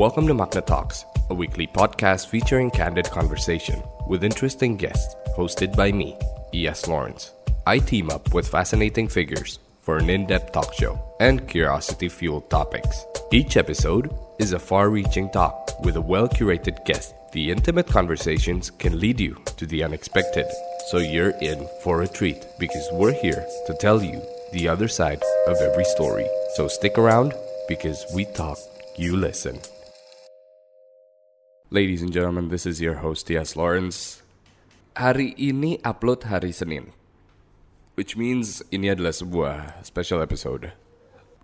Welcome to Magna Talks, a weekly podcast featuring candid conversation with interesting guests, hosted by me, E.S. Lawrence. I team up with fascinating figures for an in depth talk show and curiosity fueled topics. Each episode is a far reaching talk with a well curated guest. The intimate conversations can lead you to the unexpected, so you're in for a treat because we're here to tell you the other side of every story. So stick around because we talk, you listen. Ladies and gentlemen, this is your host T.S. Lawrence. Hari ini upload hari Senin. Which means ini adalah sebuah special episode.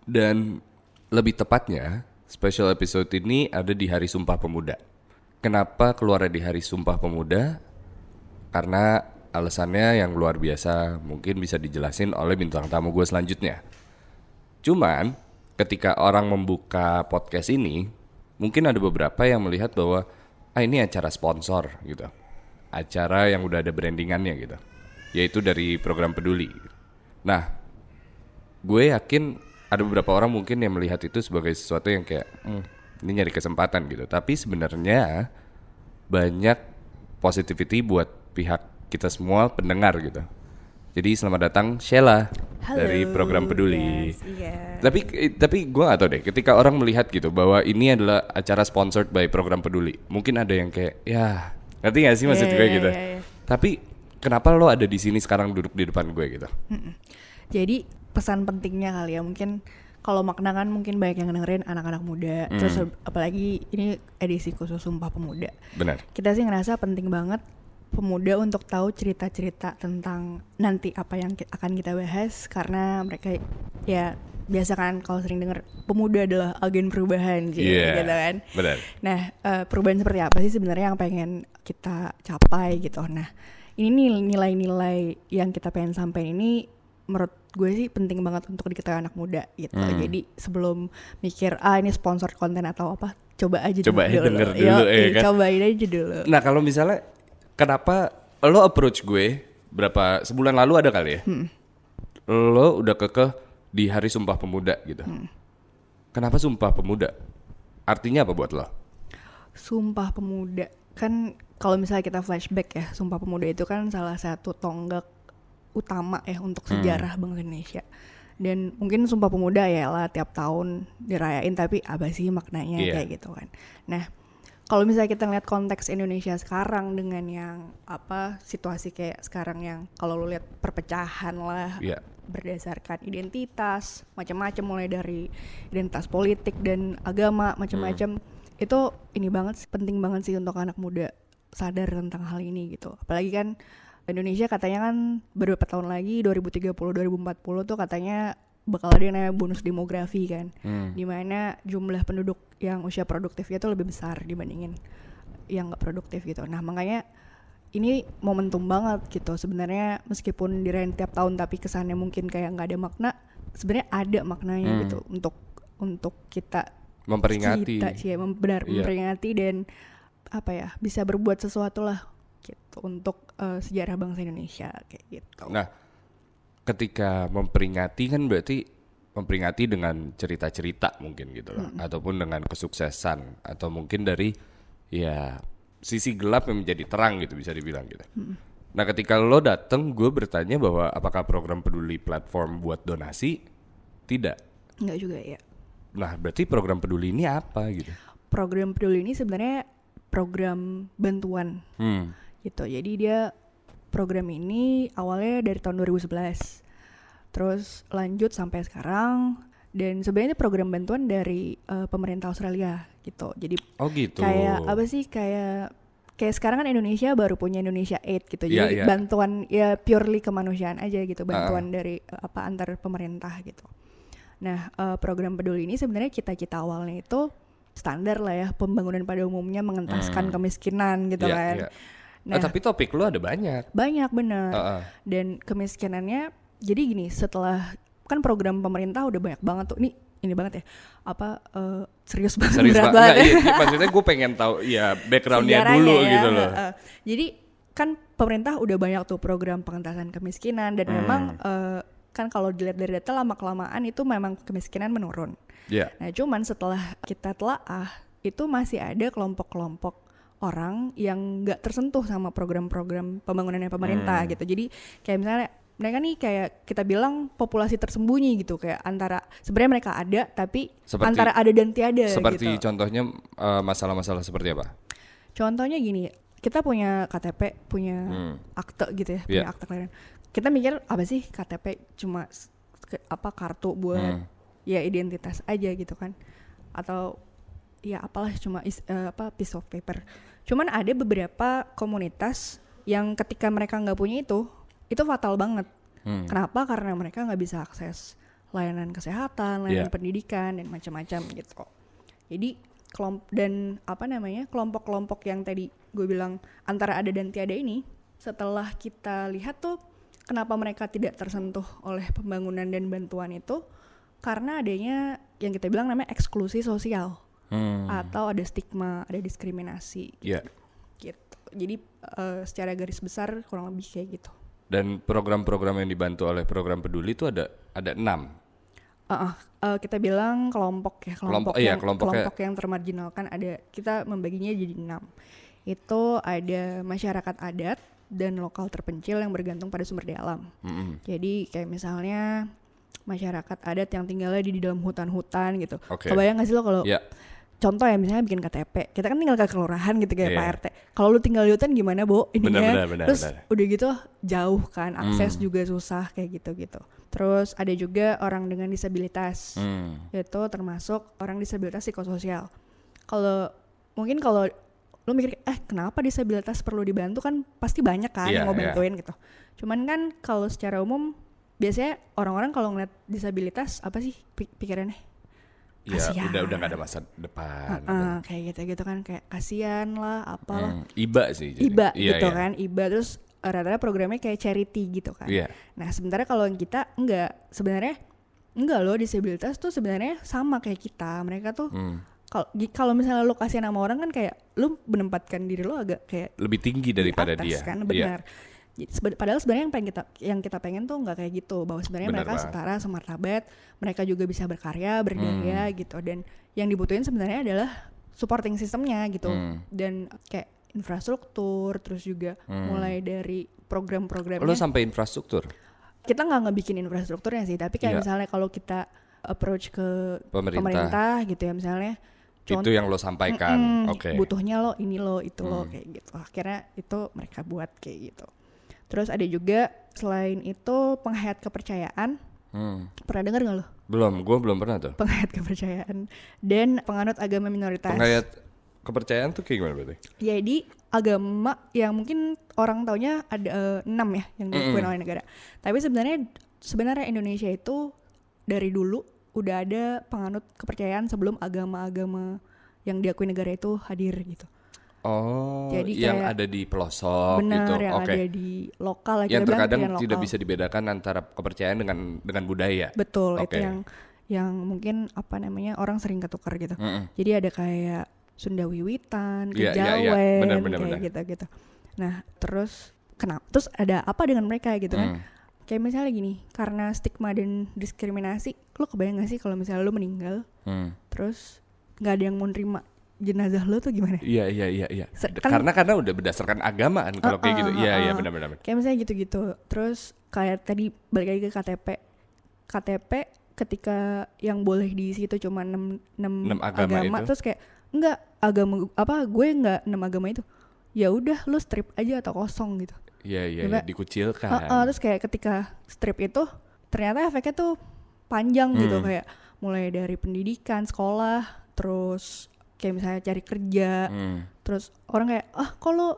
Dan lebih tepatnya, special episode ini ada di hari Sumpah Pemuda. Kenapa keluar di hari Sumpah Pemuda? Karena alasannya yang luar biasa mungkin bisa dijelasin oleh bintang tamu gue selanjutnya. Cuman ketika orang membuka podcast ini, mungkin ada beberapa yang melihat bahwa ah ini acara sponsor gitu. Acara yang udah ada brandingannya gitu. Yaitu dari program peduli. Nah, gue yakin ada beberapa orang mungkin yang melihat itu sebagai sesuatu yang kayak "Hmm, ini nyari kesempatan gitu. Tapi sebenarnya banyak positivity buat pihak kita semua pendengar gitu. Jadi selamat datang Sheila dari program peduli. Yes, iya. Tapi tapi gue gak tau deh. Ketika orang melihat gitu bahwa ini adalah acara sponsored by program peduli, mungkin ada yang kayak ya ngerti gak sih maksud Iya, gue iya, gitu. iya, iya. Tapi kenapa lo ada di sini sekarang duduk di depan gue gitu? Jadi pesan pentingnya kali ya mungkin kalau makna kan mungkin banyak yang dengerin anak-anak muda. Hmm. Terus apalagi ini edisi khusus Sumpah Pemuda. Benar. Kita sih ngerasa penting banget pemuda untuk tahu cerita-cerita tentang nanti apa yang ki- akan kita bahas karena mereka ya biasa kan kalau sering denger pemuda adalah agen perubahan sih Iya. gitu kan. Benar. Nah, eh, perubahan seperti apa sih sebenarnya yang pengen kita capai gitu. Nah, ini nih nilai-nilai yang kita pengen sampaikan ini menurut gue sih penting banget untuk diketahui anak muda gitu. Hmm. Jadi sebelum mikir ah ini sponsor konten atau apa, coba aja Coba aja dulu. denger Yo, dulu, ya kan? Cobain aja dulu. Nah kalau misalnya kenapa lo approach gue berapa sebulan lalu ada kali ya? Hmm. Lo udah kekeh di hari Sumpah Pemuda gitu. Hmm. Kenapa Sumpah Pemuda? Artinya apa buat lo? Sumpah Pemuda kan kalau misalnya kita flashback ya, Sumpah Pemuda itu kan salah satu tonggak utama ya untuk Hmm. sejarah bangsa Indonesia. Dan mungkin Sumpah Pemuda ya lah tiap tahun dirayain tapi apa sih maknanya Iya. kayak gitu kan. Nah, kalau misalnya kita lihat konteks Indonesia sekarang dengan yang apa situasi kayak sekarang yang kalau lu lihat perpecahan lah Iya. berdasarkan identitas macam-macam mulai dari identitas politik dan agama macam-macam itu ini banget sih, penting banget sih untuk anak muda sadar tentang hal ini gitu apalagi kan Indonesia katanya kan beberapa tahun lagi 2030 2040 tuh katanya bakal ada yang namanya bonus demografi kan Hmm. di mana jumlah penduduk yang usia produktifnya tuh lebih besar dibandingin yang nggak produktif gitu nah makanya ini momentum banget gitu sebenarnya meskipun dirayain tiap tahun tapi kesannya mungkin kayak nggak ada makna sebenarnya ada maknanya Hmm. gitu untuk untuk kita Memperingati. kita sih ya, mem- benar Iya. memperingati dan apa ya bisa berbuat sesuatu lah gitu untuk eh, sejarah bangsa Indonesia kayak gitu Nah, ketika memperingati kan berarti memperingati dengan cerita-cerita mungkin gitu loh, ataupun dengan kesuksesan atau mungkin dari ya sisi gelap yang menjadi terang gitu bisa dibilang gitu. Nah, ketika lo dateng, gue bertanya bahwa apakah program peduli platform buat donasi? Tidak. nggak juga ya Nah, berarti program peduli ini apa gitu? program peduli ini sebenarnya program bantuan Hmm. gitu. Jadi dia program ini awalnya dari tahun 2011. Terus lanjut sampai sekarang dan sebenarnya ini program bantuan dari eh, pemerintah Australia gitu. Jadi Oh gitu. kayak apa sih kayak kayak sekarang kan Indonesia baru punya Indonesia Aid gitu. Jadi iya. bantuan ya purely kemanusiaan aja gitu, Ah. bantuan dari eh, apa antar pemerintah gitu. Nah, eh, program peduli ini sebenarnya cita-cita awalnya itu standar lah ya pembangunan pada umumnya mengentaskan kemiskinan gitu Iya, kan. iya. Nah, Ah, tapi topik lo ada banyak. banyak bener. Ah, ah. Dan kemiskinannya jadi gini, setelah kan program pemerintah udah banyak banget tuh. Ini ini banget ya. Apa eh, serius banget Serius berat Pak. Nggak, banget. iya, iya, maksudnya gue pengen tahu ya backgroundnya dulu ya, gitu loh. heeh. Jadi kan pemerintah udah banyak tuh program pengentasan kemiskinan dan Hmm. memang eh, kan kalau dilihat dari data lama kelamaan itu memang kemiskinan menurun. Iya. Nah cuman setelah kita telaah itu masih ada kelompok-kelompok orang yang nggak tersentuh sama program-program pembangunan pemerintah Hmm. gitu. Jadi kayak misalnya mereka nih kayak kita bilang populasi tersembunyi gitu kayak antara sebenarnya mereka ada tapi Seperti- antara ada dan tiada Seperti gitu. contohnya eh, masalah-masalah seperti apa? Contohnya gini, kita punya KTP, punya Hmm. akte gitu ya, Iya. punya akte kelahiran. Kita mikir apa sih KTP cuma ke- apa kartu buat Hmm. ya identitas aja gitu kan. Atau ya apalah cuma is- eh, apa piece of paper. Cuman ada beberapa komunitas yang ketika mereka nggak punya itu, itu fatal banget. Hmm. Kenapa? Karena mereka nggak bisa akses layanan kesehatan, layanan Iya. pendidikan dan macam-macam gitu. Jadi kelompok dan apa namanya kelompok-kelompok yang tadi gue bilang antara ada dan tiada ini, setelah kita lihat tuh kenapa mereka tidak tersentuh oleh pembangunan dan bantuan itu karena adanya yang kita bilang namanya eksklusi sosial Hmm. atau ada stigma, ada diskriminasi Iya. gitu. Jadi eh, secara garis besar kurang lebih kayak gitu. Dan program-program yang dibantu oleh program peduli itu ada ada enam. Uh, uh, uh, kita bilang kelompok ya Kelompok, kelompok, iya, yang kelompoknya. kelompok yang termarginalkan ada kita membaginya jadi enam itu ada masyarakat adat dan lokal terpencil yang bergantung pada sumber daya alam Mm-mm. jadi kayak misalnya masyarakat adat yang tinggalnya di dalam hutan-hutan gitu Oke. kebayang gak sih lo kalau Ya. Contoh ya misalnya bikin KTP kita kan tinggal ke kelurahan gitu kayak Iya. Pak RT kalau lu tinggal di hutan gimana Bo Benar, benar, benar, terus benar. udah gitu jauh kan akses Hmm. juga susah kayak gitu gitu terus ada juga orang dengan disabilitas Hmm. itu termasuk orang disabilitas psikososial kalau mungkin kalau lu mikir eh kenapa disabilitas perlu dibantu kan pasti banyak kan Iya, yang mau iya. bantuin gitu cuman kan kalau secara umum biasanya orang-orang kalau ngeliat disabilitas apa sih pi- pikirannya Ya Kasihan. udah udah gak ada masa depan. Heeh, kayak gitu gitu kan kayak kasihan lah apalah Hmm. Iba sih. jadi. iba Iya, gitu iya. kan iba terus eh, rata-rata programnya kayak charity gitu kan Iya. nah sementara kalau kita enggak sebenarnya enggak loh disabilitas tuh sebenarnya sama kayak kita mereka tuh Hmm. kalau kalau misalnya lo kasih nama orang kan kayak lu menempatkan diri lo agak kayak Lebih tinggi daripada di dia. atas kan Iya. benar Jadi padahal sebenarnya yang pengen kita yang kita pengen tuh nggak kayak gitu bahwa sebenarnya Benar mereka banget. setara semartabat mereka juga bisa berkarya berdaya Hmm. gitu dan yang dibutuhin sebenarnya adalah supporting sistemnya gitu Hmm. dan kayak infrastruktur terus juga Hmm. mulai dari program-programnya Lo sampai infrastruktur kita nggak ngebikin infrastrukturnya sih tapi kayak Iya. misalnya kalau kita approach ke pemerintah. pemerintah gitu ya misalnya Itu yang lo sampaikan. Mm-mm, Oke. butuhnya lo ini lo itu lo Hmm. kayak gitu akhirnya itu mereka buat kayak gitu terus ada juga selain itu penghayat kepercayaan Hmm. pernah dengar nggak lo Belum, gue belum pernah tuh. penghayat kepercayaan dan penganut agama minoritas Penghayat kepercayaan tuh kayak gimana berarti? jadi agama yang mungkin orang taunya ada eh, enam ya yang diakui Mm-mm. oleh negara tapi sebenarnya sebenarnya Indonesia itu dari dulu udah ada penganut kepercayaan sebelum agama-agama yang diakui negara itu hadir gitu Oh, Jadi yang kayak ada di pelosok benar gitu. yang Oke. ada di lokal Yang terkadang yang tidak lokal. bisa dibedakan antara kepercayaan dengan dengan budaya. betul itu Oke. yang yang mungkin apa namanya orang sering ketukar gitu Mm-mm. jadi ada kayak Sunda Wiwitan, Iya, iya, iya. Kejawen, Benar, benar, kayak benar. gitu gitu. Nah terus kenapa? Terus ada apa dengan mereka gitu kan? Hmm. Kayak misalnya gini, karena stigma dan diskriminasi, lo kebayang gak sih kalau misalnya lo meninggal, Hmm. terus nggak ada yang mau nerima jenazah lo tuh gimana? Iya iya iya iya. Kan- karena karena udah berdasarkan agama kan kalau kayak gitu. Uh-uh, Iya iya uh-uh. benar benar. benar. Kayak misalnya gitu-gitu. Terus kayak tadi balik lagi ke KTP. KTP ketika yang boleh diisi itu cuma 6, Enam agama itu. terus kayak enggak agama apa gue enggak 6 agama itu. Ya udah lu strip aja atau kosong gitu. Iya iya iya, dikucilkan. Uh-uh, terus kayak ketika strip itu ternyata efeknya tuh panjang gitu Hmm. kayak mulai dari pendidikan, sekolah, terus kayak misalnya cari kerja, Hmm. terus orang kayak ah kok lu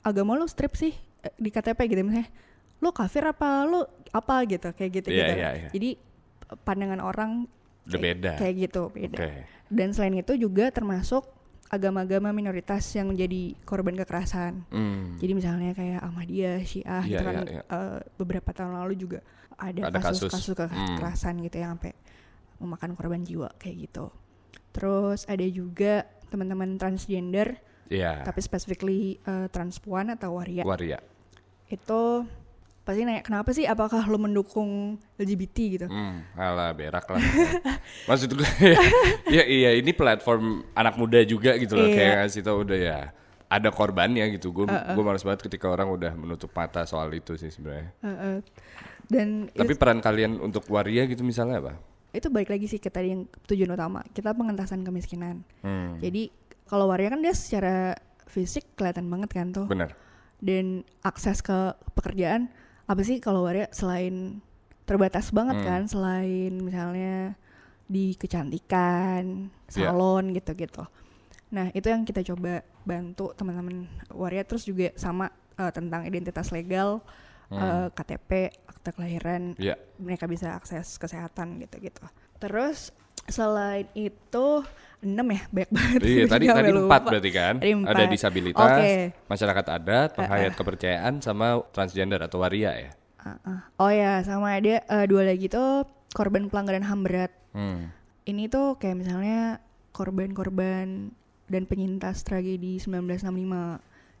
agama lu strip sih eh, di KTP gitu misalnya lu kafir apa lu apa gitu kayak gitu Iya, gitu iya, iya. jadi pandangan orang Udah kayak- beda. kayak gitu beda Oke. dan selain itu juga termasuk agama-agama minoritas yang menjadi korban kekerasan Hmm. jadi misalnya kayak Ahmadiyah, Syiah Iya, gitu kan iya, iya. eh, beberapa tahun lalu juga ada, Ada kasus. kasus-kasus Hmm. kekerasan gitu yang sampai memakan korban jiwa kayak gitu. Terus ada juga teman-teman transgender Iya. tapi specifically eh, transpuan atau waria Waria. itu pasti nanya kenapa sih apakah lo mendukung LGBT gitu Hmm, alah berak lah. Maksud gue ya iya ini platform anak muda juga gitu loh Iya. kayak ngasih tau udah ya ada korbannya gitu. Gue gue males banget ketika orang udah menutup mata soal itu sih sebenarnya. Heeh. dan Tapi peran kalian untuk waria gitu misalnya apa? Itu balik lagi sih ke tadi yang tujuan utama kita pengentasan kemiskinan Hmm, jadi kalau waria kan dia secara fisik kelihatan banget kan tuh benar. dan akses ke pekerjaan apa sih kalau waria selain terbatas banget Hmm. kan selain misalnya di kecantikan Iya. salon gitu-gitu nah itu yang kita coba bantu teman-teman waria terus juga sama eh, tentang identitas legal eh, KTP akta kelahiran Iya. mereka bisa akses kesehatan gitu-gitu terus selain itu enam ya banyak banget Iya tadi tadi empat berarti kan? Tadi Ada empat. disabilitas, Oke. masyarakat adat, penghayat kepercayaan, sama transgender atau waria ya. Uh-uh. Oh ya, sama ada uh, dua lagi tuh korban pelanggaran HAM berat. Hmm. Ini tuh kayak misalnya korban-korban dan penyintas tragedi 1965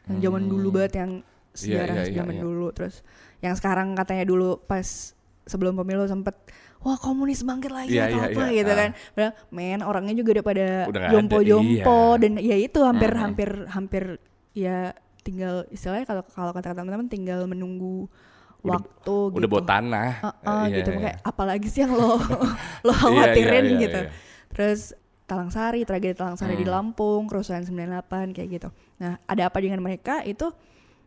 yang zaman dulu banget yang sejarah iya, iya, zaman iya. dulu terus yang sekarang katanya dulu pas sebelum pemilu sempet wah komunis bangkit lagi Iya, atau iya, apa iya, gitu ah. kan padahal men orangnya juga udah pada Udah jompo-jompo iya. dan ya itu hampir Mhm. hampir hampir ya tinggal istilahnya kalau kalau kata teman-teman tinggal menunggu Udah- waktu Udah gitu. bawa tanah. Heeh, Iya, gitu iya. kayak apalagi sih yang lo lo Iya, khawatirin iya, iya, gitu. iya. Terus Talang Sari, tragedi Talang Sari di Hmm. Lampung, kerusuhan 98 kayak gitu. Nah, ada apa dengan mereka itu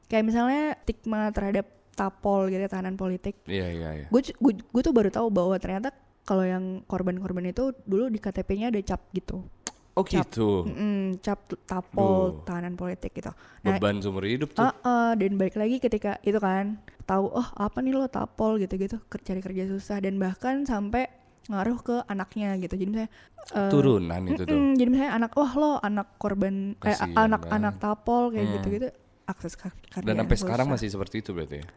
kayak misalnya stigma terhadap tapol gitu ya, tahanan politik. Iya iya iya. Gue gue tuh baru tahu bahwa ternyata kalau yang korban-korban itu dulu di KTP-nya ada cap gitu. Oh Cap. gitu. Mm-mm, cap tapol Duh. tahanan politik gitu. Nah, Beban seumur hidup tuh. Ah, ah, dan balik lagi ketika itu kan tahu oh apa nih lo tapol gitu-gitu cari kerja susah dan bahkan sampai ngaruh ke anaknya gitu jadi misalnya eh, Turunan itu tuh. mm-mm, jadi misalnya anak wah lo anak korban eh, anak-anak tapol kayak Hmm. Akses kerjaan Dan sampai sekarang masih seperti itu berarti. ya?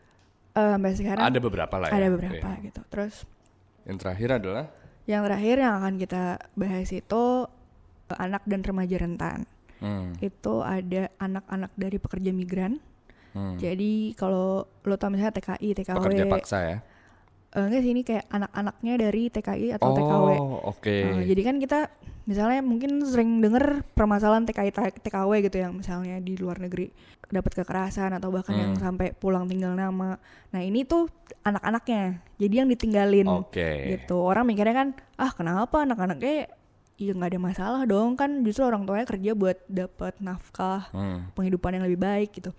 Eh, sampai sekarang Ada beberapa lah ya. ada beberapa Iya. gitu terus Yang terakhir adalah yang terakhir yang akan kita bahas itu eh, anak dan remaja rentan hmm, itu ada anak-anak dari pekerja migran hmm, jadi kalau lo tau misalnya TKI TKW pekerja paksa ya. Eh, enggak sih ini kayak anak-anaknya dari TKI atau TKW. Oh, oke. Eh, jadi kan kita misalnya mungkin sering denger permasalahan TKI TKW gitu yang misalnya di luar negeri dapat kekerasan atau bahkan yang Hmm. sampai pulang tinggal nama. Nah, ini tuh anak-anaknya. Jadi yang ditinggalin Oke. gitu. Orang mikirnya kan, ah kenapa anak-anaknya ya nggak ada masalah dong kan justru orang tuanya kerja buat dapat nafkah Hmm, penghidupan yang lebih baik gitu.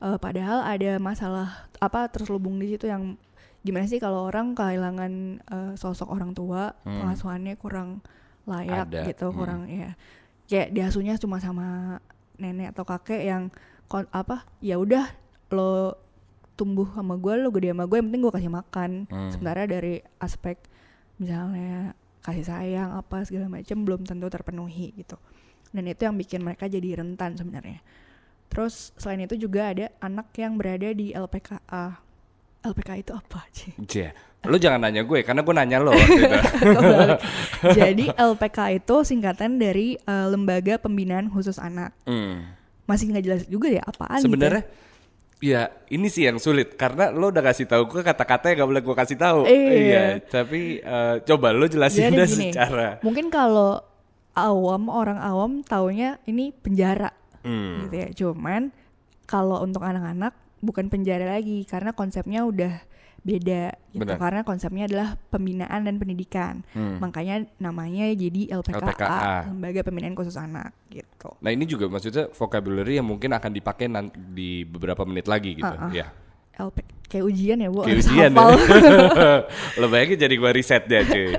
Eh, padahal ada masalah apa terselubung di situ yang gimana sih kalau orang kehilangan eh, sosok orang tua, Hmm. pengasuhannya kurang layak Ada, gitu, hmm. kurang ya. Kayak diasuhnya cuma sama nenek atau kakek yang apa? Ya udah lo tumbuh sama gue, lo gede sama gue, yang penting gue kasih makan. hmm. Sementara dari aspek misalnya kasih sayang apa segala macam belum tentu terpenuhi gitu. Dan itu yang bikin mereka jadi rentan sebenarnya. Terus selain itu juga ada anak yang berada di LPKA. LPKA itu apa sih? Cie, Lu jangan nanya gue karena gue nanya lo. gitu. Jadi LPKA itu singkatan dari eh, Lembaga Pembinaan Khusus Anak. Hmm. Masih nggak jelas juga ya apaan gitu ya. Sebenarnya ya ini sih yang sulit karena lo udah kasih tahu gue kata-kata yang gak boleh gue kasih tahu. Iya. tapi eh, coba lo jelasin gini, secara. Mungkin kalau awam orang awam taunya ini penjara Hmm. gitu ya. Cuman kalau untuk anak-anak bukan penjara lagi karena konsepnya udah beda gitu. Benar. Karena konsepnya adalah pembinaan dan pendidikan. Hmm. Makanya namanya jadi LPKA, LPKA. Lembaga Pembinaan Khusus Anak gitu. Nah ini juga maksudnya vocabulary yang mungkin akan dipakai di beberapa menit lagi gitu. Ah, ah. Ya. LP kayak ujian ya, Bu. Kayak ujian ya. Lo bayangin jadi gue riset deh cuy.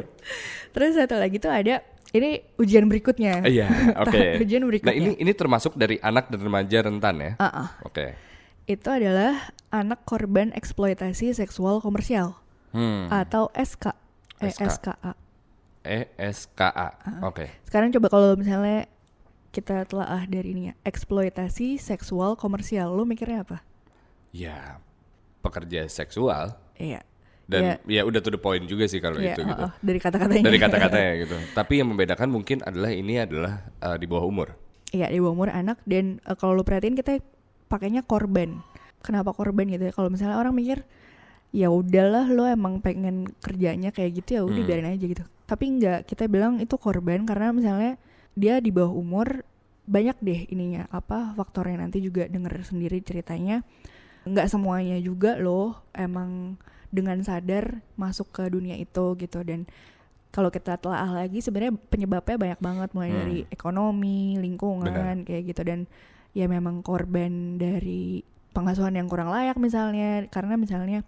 Terus satu lagi tuh ada ini ujian berikutnya. Iya, oke. ujian berikutnya. Nah ini ini termasuk dari anak dan remaja rentan ya. Ah, ah. Oke. Itu adalah anak korban eksploitasi seksual komersial Hmm. atau SK eh, SK. SKA. E S K A. Ah. Oke. Sekarang coba kalau misalnya kita telaah dari ini ya, eksploitasi seksual komersial, lu mikirnya apa? Ya pekerja seksual Iya. dan Iya. ya udah to the point juga sih kalau Iya, itu gitu. oh, oh, dari kata-katanya. Dari kata-katanya gitu. Tapi yang membedakan mungkin adalah ini adalah eh, di bawah umur. Iya, di bawah umur anak dan eh, kalau lu perhatiin kita pakainya korban. kenapa korban gitu ya? Kalau misalnya orang mikir ya udahlah lo emang pengen kerjanya kayak gitu ya udah Hmm. biarin aja gitu. Tapi enggak kita bilang itu korban karena misalnya dia di bawah umur banyak deh ininya apa faktornya. Nanti juga denger sendiri ceritanya. Nggak semuanya juga loh emang dengan sadar masuk ke dunia itu gitu. Dan kalau kita telah lagi sebenarnya penyebabnya banyak banget. Mulai Hmm. dari ekonomi lingkungan kayak gitu. Dan ya memang korban dari pengasuhan yang kurang layak misalnya karena misalnya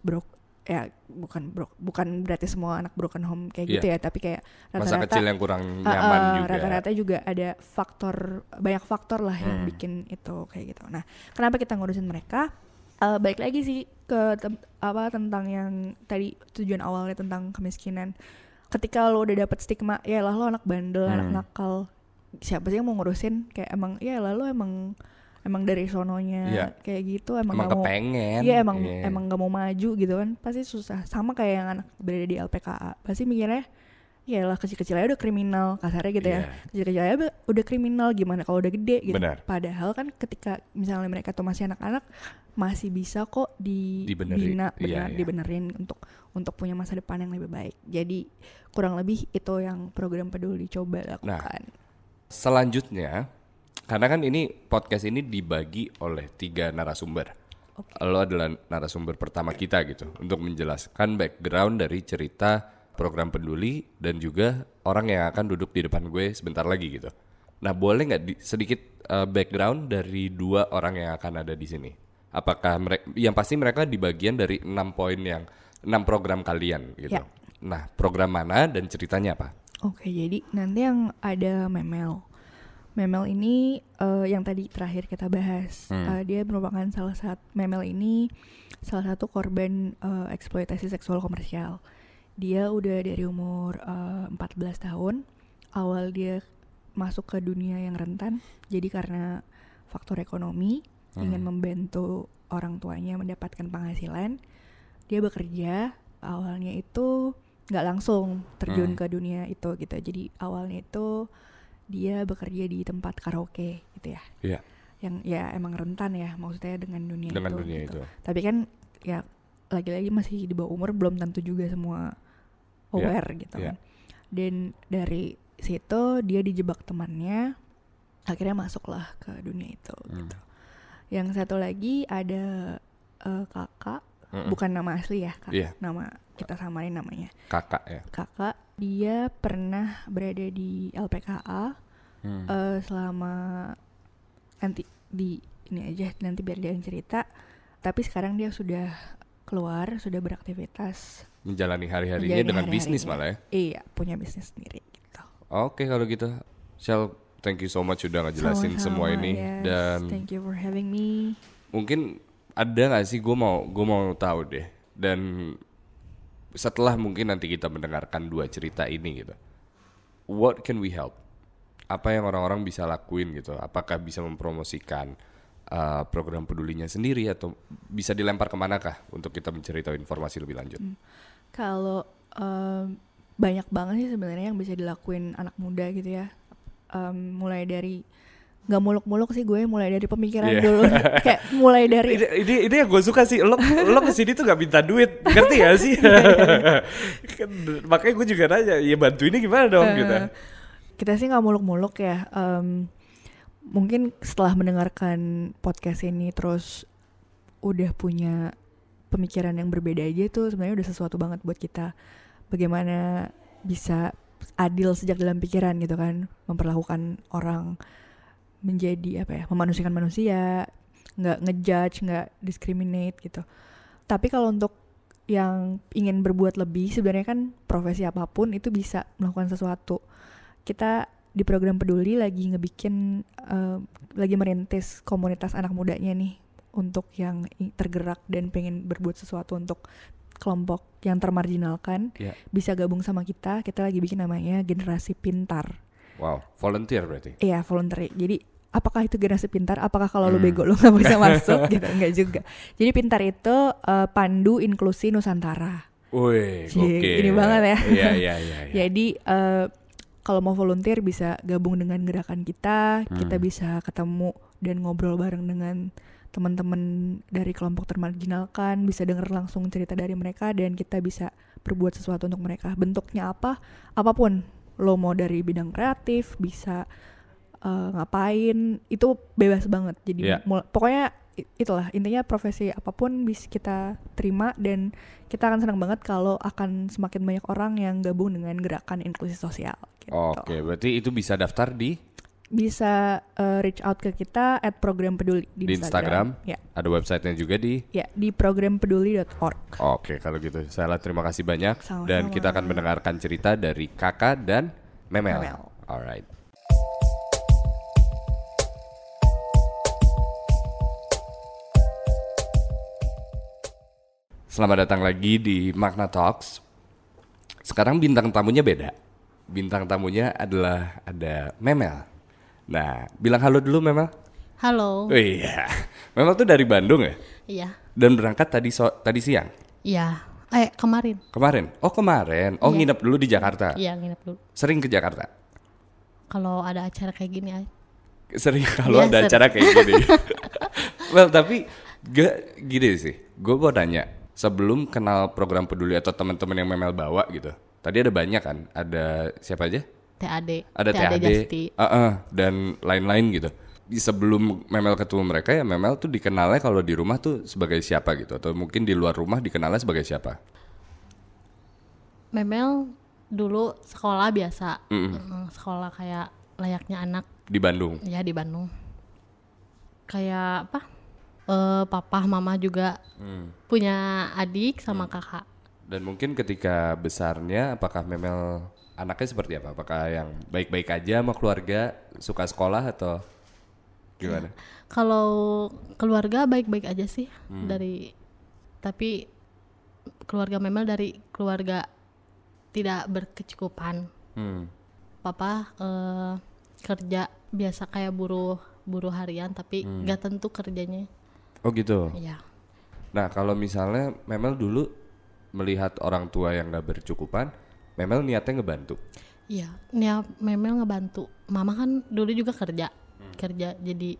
bro ya bukan bro bukan berarti semua anak broken home kayak gitu ya tapi kayak Masa rata-rata kecil yang kurang nyaman ah, juga. rata-rata juga ada faktor banyak faktor lah yang Hmm. bikin itu kayak gitu. Nah, kenapa kita ngurusin mereka? Eh, balik lagi sih ke tem- apa tentang yang tadi tujuan awalnya tentang kemiskinan. Ketika lo udah dapet stigma, ya lah lo anak bandel, anak Hmm. nakal. Siapa sih yang mau ngurusin? Kayak emang ya lah lo emang emang dari sononya Iya. kayak gitu emang, Emang mau kepengen. Iya emang Iya. emang nggak mau maju gitu kan pasti susah sama kayak yang anak berada di LPKA pasti mikirnya ya lah kecil-kecil aja udah kriminal kasarnya gitu ya Iya. kecil-kecil aja udah kriminal gimana kalau udah gede gitu Benar. padahal kan ketika misalnya mereka tuh masih anak-anak masih bisa kok Dibenerin. dibina benar iya. dibenerin untuk untuk punya masa depan yang lebih baik jadi kurang lebih itu yang program peduli coba Nah, lakukan Selanjutnya, karena kan ini podcast ini dibagi oleh tiga narasumber. Lo adalah narasumber pertama kita gitu untuk menjelaskan background dari cerita program peduli dan juga orang yang akan duduk di depan gue sebentar lagi gitu. Nah, boleh nggak di- sedikit uh, background dari dua orang yang akan ada di sini? Apakah mereka, yang pasti mereka di bagian dari enam poin yang enam program kalian gitu. Ya. Nah, program mana dan ceritanya apa? Oke, jadi nanti yang ada Memel. Memel ini eh, yang tadi terakhir kita bahas. Hmm. Eh, dia merupakan salah satu Memel ini salah satu korban eh, eksploitasi seksual komersial. Dia udah dari umur eh, 14 tahun. Awal dia masuk ke dunia yang rentan. Jadi karena faktor ekonomi ingin membantu orang tuanya mendapatkan penghasilan, dia bekerja. Awalnya itu nggak langsung terjun Hmm. ke dunia itu gitu. Jadi awalnya itu dia bekerja di tempat karaoke gitu ya. Iya. Yang ya emang rentan ya maksudnya dengan dunia Dengan itu. dunia gitu. itu. Tapi kan ya lagi-lagi masih di bawah umur belum tentu juga semua Iya, aware gitu iya. kan. Dan dari situ dia dijebak temannya akhirnya masuklah ke dunia itu Hmm. gitu. Yang satu lagi ada eh, kakak Mm-mm. bukan nama asli ya kak. Iya. Nama kita samarin namanya. Kakak ya. Kakak dia pernah berada di LPKA Hmm. eh, selama nanti di ini aja nanti biar dia yang cerita. Tapi sekarang dia sudah keluar, sudah beraktivitas. menjalani hari-harinya menjalani dengan bisnis malah ya. Iya, punya bisnis sendiri gitu. Oke kalau gitu, Shell, thank you so much udah ngejelasin semua ini yes. dan thank you for having me. mungkin ada nggak sih gue mau gue mau tahu deh dan setelah mungkin nanti kita mendengarkan dua cerita ini gitu, what can we help? Apa yang orang-orang bisa lakuin gitu? Apakah bisa mempromosikan uh, program pedulinya sendiri atau bisa dilempar ke manakah untuk kita mencari informasi lebih lanjut? Hmm. Kalau em, banyak banget sih sebenarnya yang bisa dilakuin anak muda gitu ya. Em, mulai dari nggak muluk-muluk sih gue, mulai dari pemikiran Iya. dulu. Kayak mulai dari ini, ini, ini yang gue suka sih lo lo ke sini tuh gak minta duit ngerti gak sih kan, makanya gue juga nanya ya bantu ini gimana dong gitu Eh, kita sih nggak muluk-muluk ya. Em, mungkin setelah mendengarkan podcast ini terus udah punya pemikiran yang berbeda aja tuh sebenarnya udah sesuatu banget buat kita. Bagaimana bisa adil sejak dalam pikiran gitu kan, memperlakukan orang menjadi apa ya, memanusiakan manusia, nggak ngejudge, nggak discriminate gitu. Tapi kalau untuk yang ingin berbuat lebih sebenarnya kan profesi apa pun itu bisa melakukan sesuatu kita di program peduli lagi ngebikin eh, lagi merintis komunitas anak mudanya nih untuk yang tergerak dan pengen berbuat sesuatu untuk kelompok yang termarginalkan Ya. bisa gabung sama kita kita lagi bikin namanya generasi pintar wow volunteer berarti iya voluntary jadi apakah itu generasi pintar apakah kalau lu Hmm. bego lu nggak bisa masuk gitu enggak juga jadi pintar itu eh, pandu inklusi nusantara Wih, oke. ini banget ya. Iya, iya, iya. iya. Jadi eh, kalau mau volunteer bisa gabung dengan gerakan kita, kita Hmm. bisa ketemu dan ngobrol bareng dengan teman-teman dari kelompok termarginalkan bisa dengar langsung cerita dari mereka dan kita bisa berbuat sesuatu untuk mereka bentuknya apa apa pun lo mau dari bidang kreatif bisa uh, ngapain itu bebas banget jadi Iya. mul- pokoknya itulah intinya profesi apa pun bisa kita terima dan kita akan senang banget kalau akan semakin banyak orang yang gabung dengan gerakan inklusi sosial gitu. Oke, berarti itu bisa daftar di bisa uh, reach out ke kita at program peduli di, di Instagram. ya Ada websitenya juga di ya di programpeduli.org Oke, kalau gitu saya terima kasih banyak Sama-sama. dan kita akan mendengarkan cerita dari Kakak dan Memel. Memel. Alright. Selamat datang lagi di Magna Talks. Sekarang bintang tamunya beda. Bintang tamunya adalah ada Memel. Nah, bilang halo dulu Memel. Halo. Oh iya. Memel tuh dari Bandung ya? Iya. Dan berangkat tadi so tadi siang. Iya. Eh, kemarin. Kemarin? Oh kemarin. Oh Iya. nginep dulu di Jakarta. Iya, nginep dulu. Sering ke Jakarta. Kalau ada acara kayak gini ay- Sering kalau Iya, ada sering. acara kayak gini. well tapi gak gini sih. Gue mau tanya. Sebelum kenal program peduli atau teman-teman yang memel bawa gitu. Tadi ada banyak kan. Ada siapa aja? TAD. Ada TAD, Jasti. uh-uh, dan lain-lain gitu. Di sebelum Memel ketemu mereka ya Memel tuh dikenalnya kalau di rumah tuh sebagai siapa gitu atau mungkin di luar rumah dikenalnya sebagai siapa? Memel dulu sekolah biasa. Mm-mm. Mm, Sekolah kayak layaknya anak Di Bandung. ya di Bandung. Kayak apa? Eh, papa, mama juga Hmm. punya adik sama kakak. Dan mungkin ketika besarnya apakah Memel anaknya seperti apa? Apakah yang baik-baik aja sama keluarga, suka sekolah atau gimana? Kalau keluarga baik-baik aja sih Hmm. dari tapi keluarga Memel dari keluarga tidak berkecukupan. Hmm. Papa eh, kerja biasa kayak buruh buruh harian tapi Hmm. nggak tentu kerjanya. Oh gitu. Iya. Nah kalau misalnya Memel dulu melihat orang tua yang gak bercukupan, Memel niatnya ngebantu. Iya, Nia Memel ngebantu. Mama kan dulu juga kerja, kerja jadi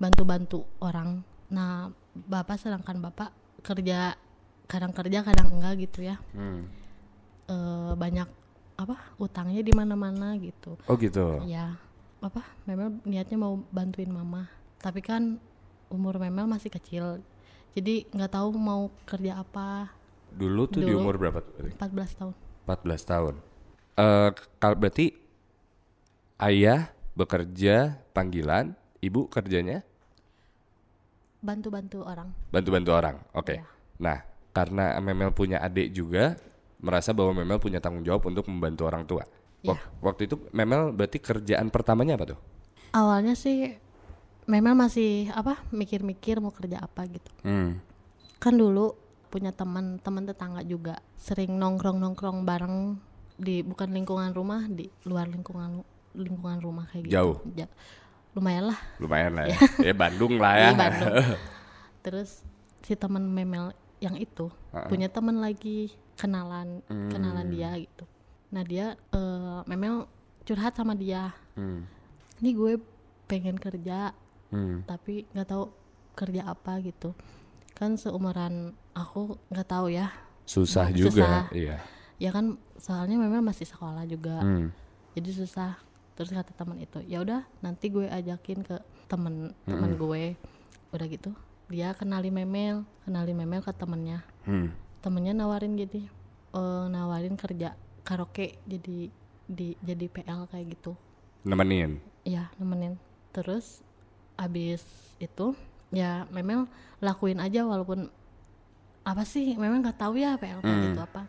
bantu-bantu orang. Nah, bapak sedangkan bapak kerja kadang kerja kadang enggak gitu ya. Hmm. Eh, banyak apa utangnya di mana-mana gitu. Oh gitu. Ya, apa Memel niatnya mau bantuin mama, tapi kan umur Memel masih kecil, jadi nggak tahu mau kerja apa. Dulu tuh di Dulu. umur berapa tuh? berarti? 14 tahun. 14 tahun. Eh kalau berarti ayah bekerja panggilan, ibu kerjanya Bantu-bantu orang. bantu-bantu orang. Oke. Iya. Nah, karena Memel punya adik juga, merasa bahwa Memel punya tanggung jawab untuk membantu orang tua. Wak- Waktu itu Memel berarti kerjaan pertamanya apa tuh? Awalnya sih Memel masih apa mikir-mikir mau kerja apa gitu. Hmm. Kan dulu punya teman teman tetangga juga sering nongkrong-nongkrong bareng di bukan lingkungan rumah di luar lingkungan lingkungan rumah kayak gitu. Jauh? Ja- lumayan lah Lumayan lah ya. ya Bandung lah ya. di Bandung. Terus si teman Memel yang itu punya teman lagi kenalan kenalan dia gitu. Nah dia eh, Memel curhat sama dia. Hmm. Ini gue pengen kerja Hmm. tapi nggak tahu kerja apa gitu. Kan seumuran aku nggak tahu ya. Susah Susah. juga. Iya. Ya kan soalnya Memel masih sekolah juga. Hmm. Jadi susah. Terus kata teman itu, ya udah nanti gue ajakin ke temen temen gue. Udah gitu dia kenali Memel, kenali Memel ke temennya. Hmm. temennya nawarin jadi eh, nawarin kerja karaoke jadi di jadi PL kayak gitu Nemenin. ya nemenin terus abis itu ya memang lakuin aja walaupun apa sih? Memang nggak tahu ya PL kayak gitu apa.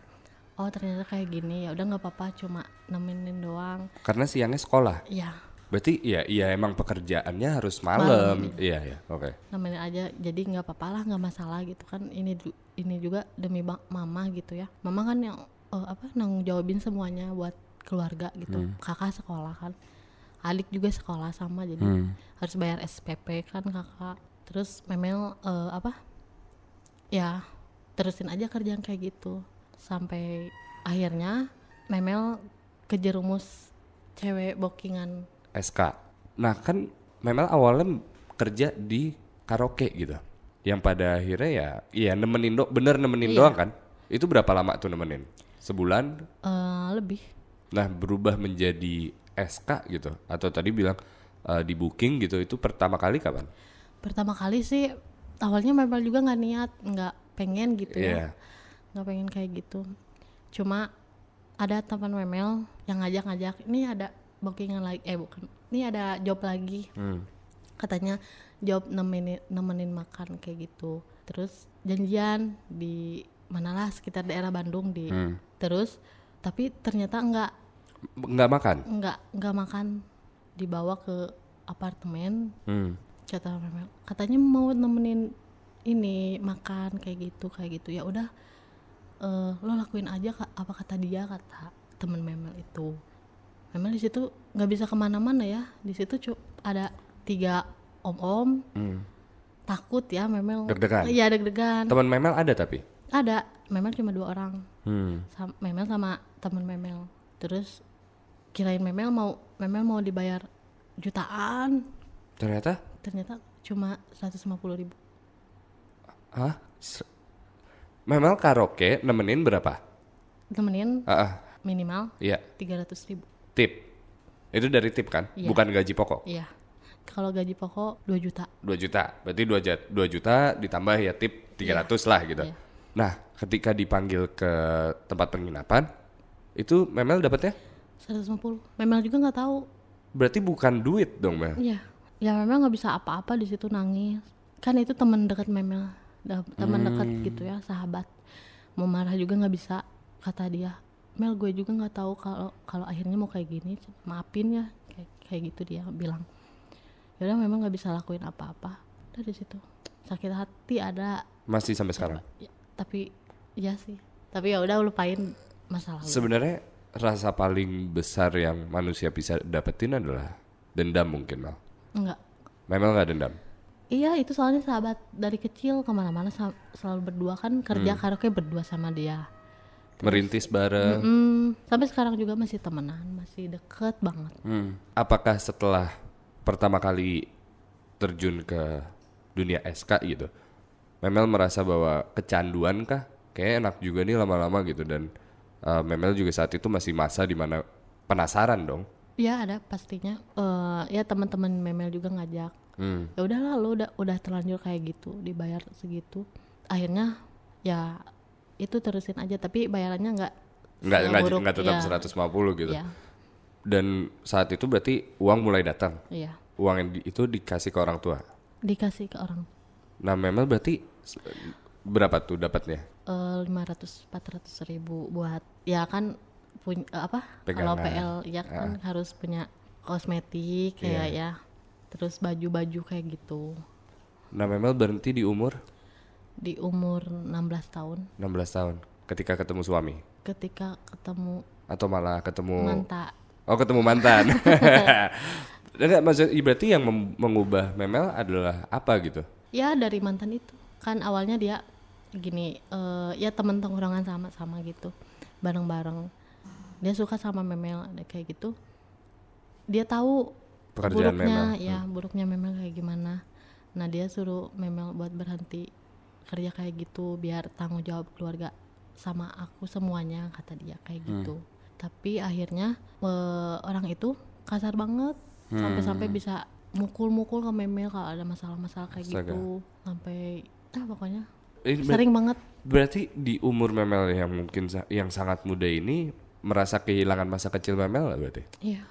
Oh ternyata kayak gini. Ya udah nggak apa-apa cuma nemenin doang. Karena siangnya sekolah. ya Berarti ya iya emang pekerjaannya harus malam. Iya ya. Oke. nemenin aja. Jadi nggak apa-apa lah nggak masalah gitu kan. Ini ini juga demi mama gitu ya. Mama kan yang eh, apa nanggung jawabin semuanya buat keluarga gitu. Kakak sekolah kan. Adik juga sekolah sama jadi Hmm. harus bayar SPP kan kakak. Terus memel eh, apa? Ya terusin aja kerjaan kayak gitu sampai akhirnya memel kejerumus cewek bookingan SK. Nah kan Memel awalnya kerja di karaoke gitu. Yang pada akhirnya ya iya nemenin do bener nemenin Iya. doang kan? Itu berapa lama tuh nemenin? Sebulan? Eh, lebih Nah, berubah menjadi SK gitu atau tadi bilang eh, di booking gitu itu pertama kali kapan? pertama kali sih awalnya memang juga nggak niat nggak pengen gitu Iya. ya nggak pengen kayak gitu cuma ada teman memel yang ngajak-ngajak ini ada bookingan lagi eh bukan ini ada job lagi Hmm. katanya job nemenin nemenin makan kayak gitu terus janjian di manalah sekitar daerah Bandung di Hmm. terus tapi ternyata nggak Nggak makan? nggak nggak makan dibawa ke apartemen Hmm. kata Memel katanya mau nemenin ini makan kayak gitu kayak gitu. Ya udah eh, lo lakuin aja apa kata dia kata temen Memel itu. Memel di situ nggak bisa ke mana-mana ya. Di situ ada tiga om-om. Hmm. takut ya Memel. Deg-degan? iya deg-degan. Teman Memel ada tapi? ada. Memel cuma dua orang. Hmm. Sam- Memel sama temen Memel. Terus kirain Memel mau Memel mau dibayar jutaan. Ternyata? ternyata cuma 150 ribu Hah? Memel karaoke nemenin berapa? temenin Ah, ah, minimal iya, 300 ribu tip. Itu dari tip kan? Iya. Bukan gaji pokok. iya kalau gaji pokok 2 juta 2 juta. Berarti 2 juta, 2 juta ditambah ya tip 300 lah gitu. Iya. Nah, ketika dipanggil ke tempat penginapan, itu Memel dapatnya 150 Memel juga nggak tahu berarti bukan duit dong, Mel. iya ya Memel nggak bisa apa-apa di situ nangis kan itu teman dekat Memel Teman dekat gitu ya sahabat. Mau marah juga nggak bisa kata dia. Mel gue juga nggak tahu kalau kalau akhirnya mau kayak gini maafin ya kayak kayak gitu dia bilang. Ya udah memang nggak bisa lakuin apa-apa. Dari situ. Sakit hati ada. Masih sampai sekarang. Ya, tapi ya sih. Tapi ya udah lupain masa lalu Sebenarnya rasa paling besar yang manusia bisa dapetin adalah dendam mungkin, Mel. enggak Memel nggak dendam. Iya itu soalnya sahabat dari kecil ke mana-mana selalu berdua kan kerja karaoke berdua sama dia Merintis bareng. Hmm, sampai sekarang juga masih temenan masih deket banget Hmm. Apakah setelah pertama kali terjun ke dunia SK gitu, Memel merasa bahwa kecanduan kah? Kayak enak juga nih lama-lama gitu dan uh, Memel juga saat itu masih masa di mana penasaran dong. ya ada pastinya Eh, ya teman-teman memel juga ngajak Hmm. ya udahlah lo udah udah terlanjur kayak gitu dibayar segitu akhirnya ya itu terusin aja tapi bayarannya nggak Nggak, nggak, nggak tetap ya. 150 gitu. ya Dan saat itu berarti uang mulai datang. iya Uang yang di- itu dikasih ke orang tua. dikasih ke orang Nah, Memel berarti berapa tuh dapatnya? lima ratus empat ratus ribu buat ya kan punya apa kalau Pegangan. PL ya kan harus punya kosmetik kayak Iya. ya terus baju-baju kayak gitu. Nah, Memel berhenti di umur? Di umur 16 tahun. 16 tahun ketika ketemu suami? Ketika ketemu atau malah ketemu manta. Oh, ketemu mantan. Enggak maksud berarti yang mengubah Memel adalah apa gitu? ya dari mantan itu. Kan awalnya dia gini eh, ya temen tongkrongan sama-sama gitu bareng-bareng. Dia suka sama Memel ada kayak gitu. Dia tahu Pekerjaan buruknya Memel. ya buruknya Memel kayak gimana. Nah dia suruh Memel buat berhenti kerja kayak gitu biar tanggung jawab keluarga sama aku semuanya kata dia kayak gitu. Tapi akhirnya eh, orang itu kasar banget. Sampai-sampai bisa mukul-mukul ke Memel kalau ada masalah-masalah kayak Astaga. gitu. Sampai ah pokoknya. Ber- sering banget. Berarti di umur Memel yang mungkin sa- yang sangat muda ini merasa kehilangan masa kecil Memel lah berarti. Iya.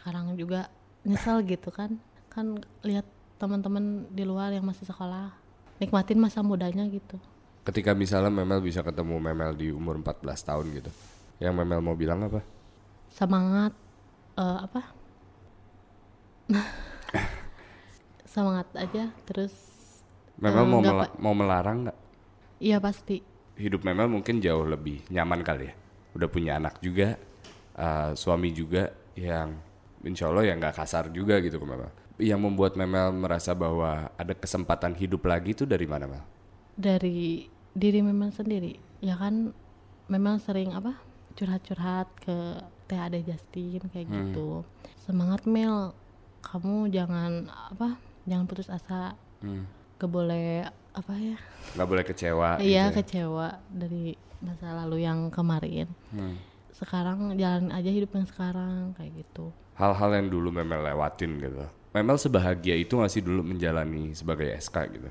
Sekarang juga nyesel gitu kan. Kan lihat teman-teman di luar yang masih sekolah nikmatin masa mudanya gitu. Ketika misalnya Memel bisa ketemu Memel di umur 14 tahun gitu. Yang Memel mau bilang apa? Semangat eh, apa? Semangat aja terus Memel Eh, mau mela- mau melarang nggak? iya pasti. Hidup Memel mungkin jauh lebih nyaman kali ya. Udah punya anak juga, uh, suami juga yang insya Allah ya nggak kasar juga gitu ke Memel. Yang membuat Memel merasa bahwa ada kesempatan hidup lagi itu dari mana Mel? Dari diri memang sendiri. Ya kan memang sering apa? curhat-curhat ke Teh Ade Justin kayak gitu. Semangat Mel, kamu jangan apa? jangan putus asa Hmm. gak boleh apa ya nggak boleh kecewa iya gitu ya. kecewa dari masa lalu yang kemarin Hmm. Sekarang jalan aja hidup yang sekarang kayak gitu. Hal-hal yang dulu Memel lewatin gitu. Memel sebahagia itu nggak sih dulu menjalani sebagai SK gitu?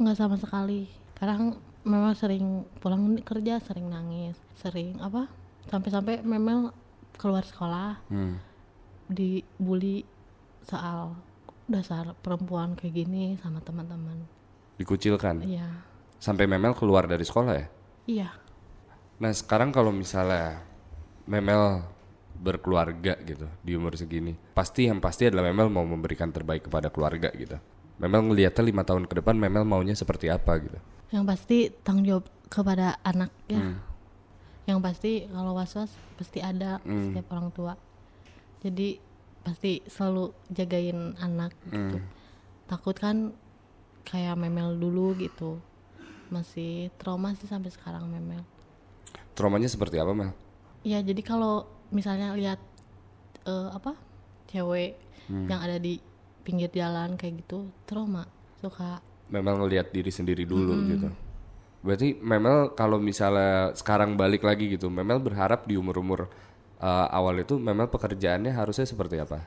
Nggak sama sekali. Sekarang memang sering pulang kerja sering nangis sering apa sampai-sampai memang keluar sekolah Hmm. dibully soal dasar perempuan kayak gini sama teman-teman. Dikucilkan? Iya. Sampai Memel keluar dari sekolah ya? Iya. Nah sekarang kalau misalnya Memel berkeluarga gitu di umur segini, pasti yang pasti adalah Memel mau memberikan terbaik kepada keluarga gitu. Memel ngeliatnya lima tahun ke depan Memel maunya seperti apa gitu. yang pasti tanggung jawab kepada anak ya Hmm. yang pasti kalau was-was pasti ada Hmm. setiap orang tua jadi pasti selalu jagain anak gitu Hmm. takut kan kayak memel dulu gitu masih trauma sih sampai sekarang memel Traumanya seperti apa Mel? Ya jadi kalau misalnya lihat eh, apa cewek Hmm. yang ada di pinggir jalan kayak gitu trauma suka Memel ngelihat diri sendiri dulu gitu. Berarti Memel kalau misalnya sekarang balik lagi gitu, Memel berharap di umur-umur uh, awal itu Memel pekerjaannya harusnya seperti apa?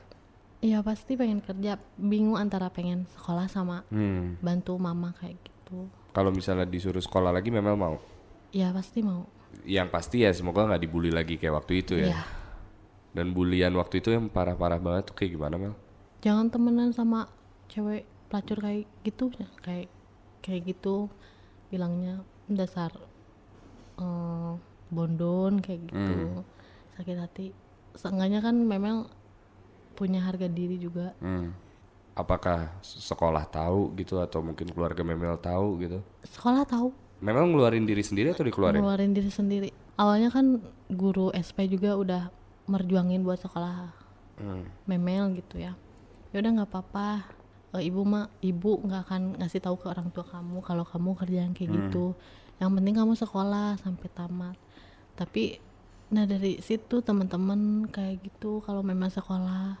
ya pasti pengen kerja bingung antara pengen sekolah sama Hmm. bantu mama kayak gitu Kalau misalnya disuruh sekolah lagi Memel mau? ya pasti mau Yang pasti ya semoga nggak dibully lagi kayak waktu itu ya. Iya. Dan bulian waktu itu yang parah-parah banget tuh kayak gimana Mel? jangan temenan sama cewek pelacur kayak gitu ya. kayak kayak gitu bilangnya dasar eh, bondon kayak gitu sakit hati seenggaknya kan memang punya harga diri juga Hmm. Apakah sekolah tahu gitu atau mungkin keluarga Memel tahu gitu? sekolah tahu Memel ngeluarin diri sendiri atau dikeluarin? ngeluarin diri sendiri. Awalnya kan guru SP juga udah merjuangin buat sekolah Hmm. memel gitu ya. Ya udah nggak apa-apa. Eh, ibu mah ibu nggak akan ngasih tahu ke orang tua kamu kalau kamu kerja yang kayak gitu. Yang penting kamu sekolah sampai tamat. Tapi nah dari situ teman-teman kayak gitu kalau memang sekolah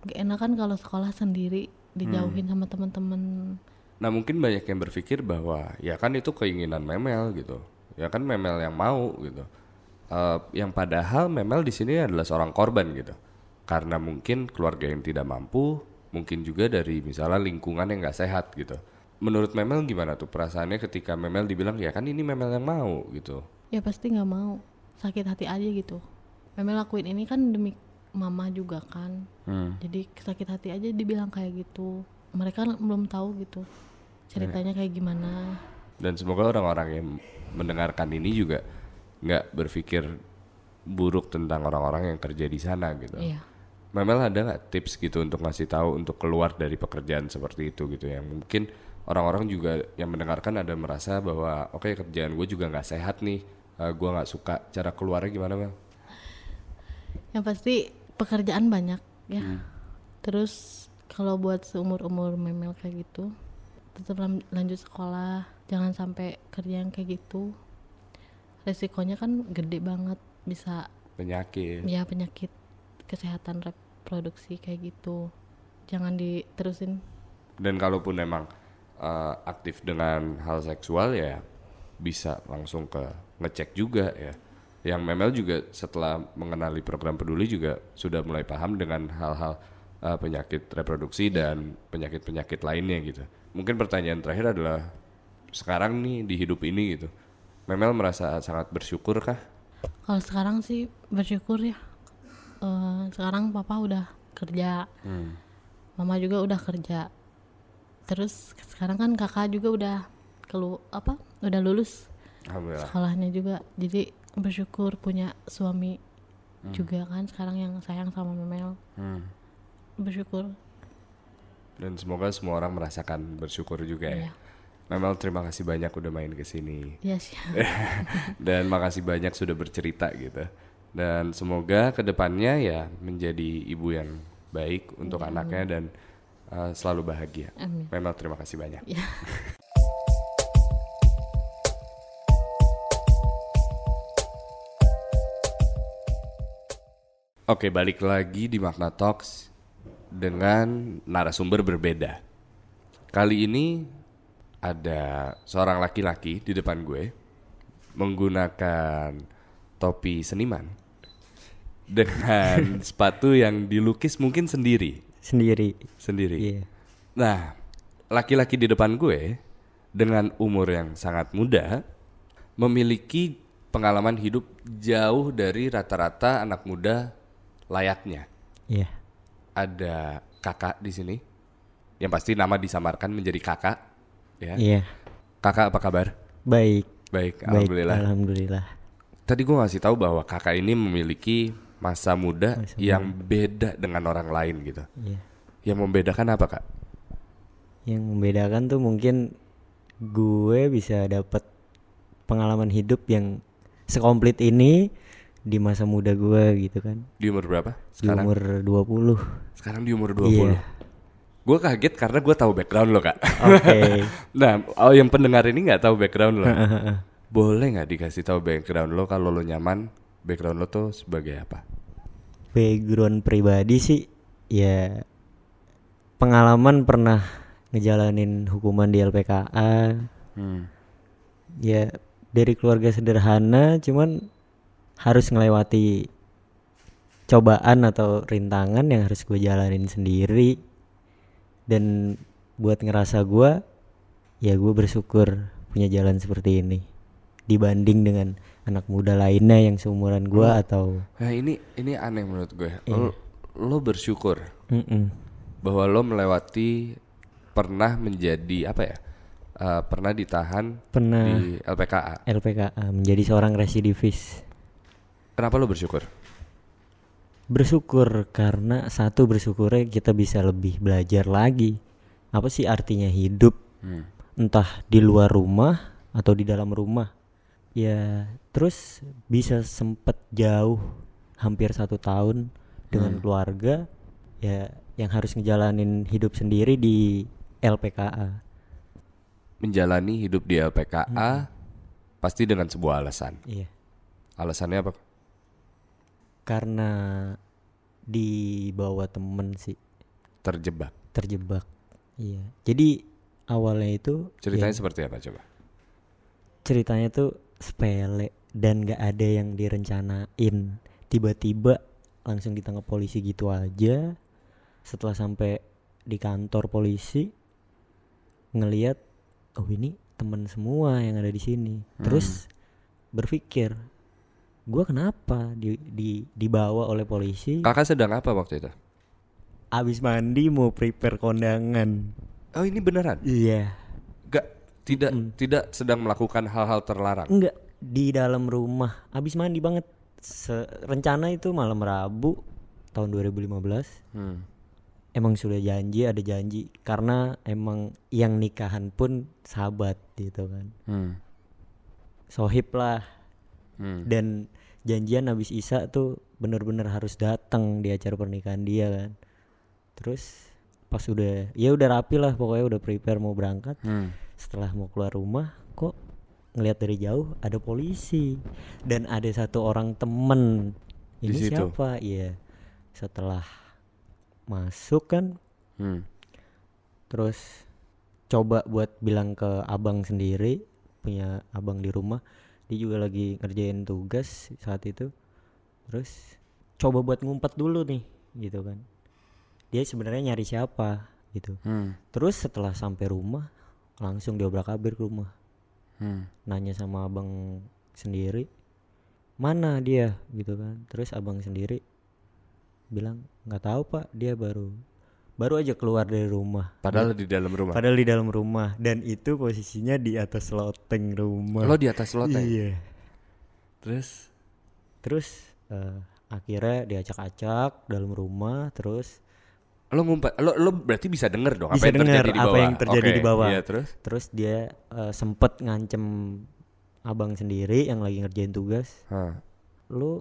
gak enakan kalau sekolah sendiri dijauhin sama teman-teman Nah mungkin banyak yang berpikir bahwa ya kan itu keinginan Memel gitu, ya kan Memel yang mau gitu. Eh, yang padahal Memel di sini adalah seorang korban gitu, karena mungkin keluarga yang tidak mampu, mungkin juga dari misalnya lingkungan yang nggak sehat gitu. Menurut Memel gimana tuh perasaannya ketika Memel dibilang ya kan ini Memel yang mau gitu. ya pasti nggak mau sakit hati aja gitu memang lakuin ini kan demi mama juga kan Hmm. jadi sakit hati aja dibilang kayak gitu mereka belum tahu gitu ceritanya kayak gimana? Dan semoga orang-orang yang mendengarkan ini juga nggak berpikir buruk tentang orang-orang yang kerja di sana gitu. iya. Memel ada nggak tips gitu untuk ngasih tahu untuk keluar dari pekerjaan seperti itu gitu? Yang mungkin orang-orang juga yang mendengarkan ada merasa bahwa oke kerjaan gue juga nggak sehat nih, eh, gue nggak suka cara keluarnya gimana Mel? yang pasti pekerjaan banyak ya. Terus kalau buat seumur umur memel kayak gitu tetap lanjut sekolah jangan sampai kerja yang kayak gitu resikonya kan gede banget bisa Penyakit. ya penyakit kesehatan reproduksi kayak gitu jangan diterusin Dan kalaupun memang eh, aktif dengan hal seksual ya bisa langsung ke ngecek juga ya. Yang Memel juga setelah mengenali program peduli juga sudah mulai paham dengan hal-hal eh, penyakit reproduksi dan penyakit-penyakit lainnya gitu. Mungkin pertanyaan terakhir adalah sekarang nih di hidup ini gitu. Memel merasa sangat bersyukur kah? kalau sekarang sih bersyukur ya. Eh, sekarang papa udah kerja. Mama juga udah kerja. Terus sekarang kan kakak juga udah kelu apa udah lulus sekolahnya juga. Jadi bersyukur punya suami juga kan sekarang yang sayang sama Memel. Hmm. bersyukur Dan semoga semua orang merasakan bersyukur juga ya. Iya. Memel terima kasih banyak udah main ke sini. ya sih. Dan makasih banyak sudah bercerita gitu. Dan semoga ke depannya ya menjadi ibu yang baik untuk anaknya dan uh, selalu bahagia. Amin. Memang terima kasih banyak. Ya oke balik lagi di Makna Talks dengan narasumber berbeda Kali ini ada seorang laki-laki di depan gue menggunakan topi seniman dengan sepatu yang dilukis mungkin sendiri, Sendiri. sendiri. Iya. Nah, laki-laki di depan gue dengan umur yang sangat muda memiliki pengalaman hidup jauh dari rata-rata anak muda layaknya. Iya. Ada kakak di sini yang pasti nama disamarkan menjadi kakak, ya. Iya. Kakak apa kabar? Baik. Baik, Baik. alhamdulillah. Alhamdulillah. Tadi gue ngasih tahu bahwa kakak ini memiliki masa muda yang beda dengan orang lain gitu. Iya. Yang membedakan apa kak? Yang membedakan tuh mungkin gue bisa dapat pengalaman hidup yang sekomplit ini di masa muda gue gitu kan. Di umur berapa? Di Sekarang? umur 20. Sekarang di umur 20 Iya. Gue kaget karena gue tahu background lo kak Oke. Nah oh, yang pendengar ini nggak tahu background lo Boleh nggak dikasih tahu background lo Kalau lo nyaman Background lo tuh sebagai apa? Background pribadi sih ya pengalaman pernah ngejalanin hukuman di LPKA. Hmm. Ya dari keluarga sederhana cuman harus ngelewati cobaan atau rintangan yang harus gue jalanin sendiri. Dan buat ngerasa gue ya gue bersyukur punya jalan seperti ini. Dibanding dengan anak muda lainnya yang seumuran gue atau Nah ini ini aneh menurut gue. Lo, lo bersyukur Mm-mm. Bahwa lo melewati Pernah menjadi Apa ya eh, Pernah ditahan pernah. Di LPKA LPKA menjadi seorang residivis Kenapa lo bersyukur? bersyukur karena satu bersyukurnya kita bisa lebih belajar lagi. Apa sih artinya hidup? Hmm. entah di luar rumah atau di dalam rumah. Ya terus bisa sempet jauh hampir satu tahun dengan keluarga ya yang harus ngejalanin hidup sendiri di LPKA Menjalani hidup di LPKA Pasti dengan sebuah alasan. Iya. Alasannya apa? Karena dibawa temen sih. Terjebak. Terjebak iya. Jadi awalnya itu Ceritanya ya, seperti apa coba? ceritanya tuh sepele dan gak ada yang direncanain. Tiba-tiba langsung ditangkap polisi gitu aja. Setelah sampai di kantor polisi ngeliat oh ini temen semua yang ada di sini. Terus berpikir gua kenapa di, di dibawa oleh polisi? Kakak sedang apa waktu itu? abis mandi mau prepare kondangan. Oh ini beneran? iya. Gak Tidak Tidak sedang melakukan hal-hal terlarang? Enggak di dalam rumah. Abis mandi banget. Se- rencana itu malam Rabu tahun 2015 hmm. emang sudah janji ada janji. Karena emang yang nikahan pun sahabat gitu kan. Hmm. sohib lah Hmm. dan janjian habis isa tuh bener-bener harus datang di acara pernikahan dia kan terus pas udah ya udah rapi lah pokoknya udah prepare mau berangkat Hmm. setelah mau keluar rumah kok ngelihat dari jauh ada polisi dan ada satu orang temen Di ini situ? siapa iya setelah masuk kan Hmm. terus coba buat bilang ke abang sendiri punya abang di rumah dia juga lagi ngerjain tugas saat itu. Terus coba buat ngumpet dulu nih gitu kan. Dia sebenarnya nyari siapa gitu. Hmm. terus setelah sampai rumah langsung diobrak abrik ke rumah. Hmm. nanya sama abang sendiri mana dia? Gitu kan. Terus abang sendiri bilang nggak tahu pak. Dia baru baru aja keluar dari rumah Padahal di dalam rumah. padahal di dalam rumah dan itu posisinya di atas loteng rumah Lo di atas loteng. iya Terus terus eh, akhirnya diacak-acak dalam rumah terus lo ngumpet lo lo berarti bisa denger dong Bisa apa yang denger terjadi di apa bawah. yang terjadi Oke, di bawah. Iya, terus terus dia eh, sempet ngancem abang sendiri yang lagi ngerjain tugas Hah. lu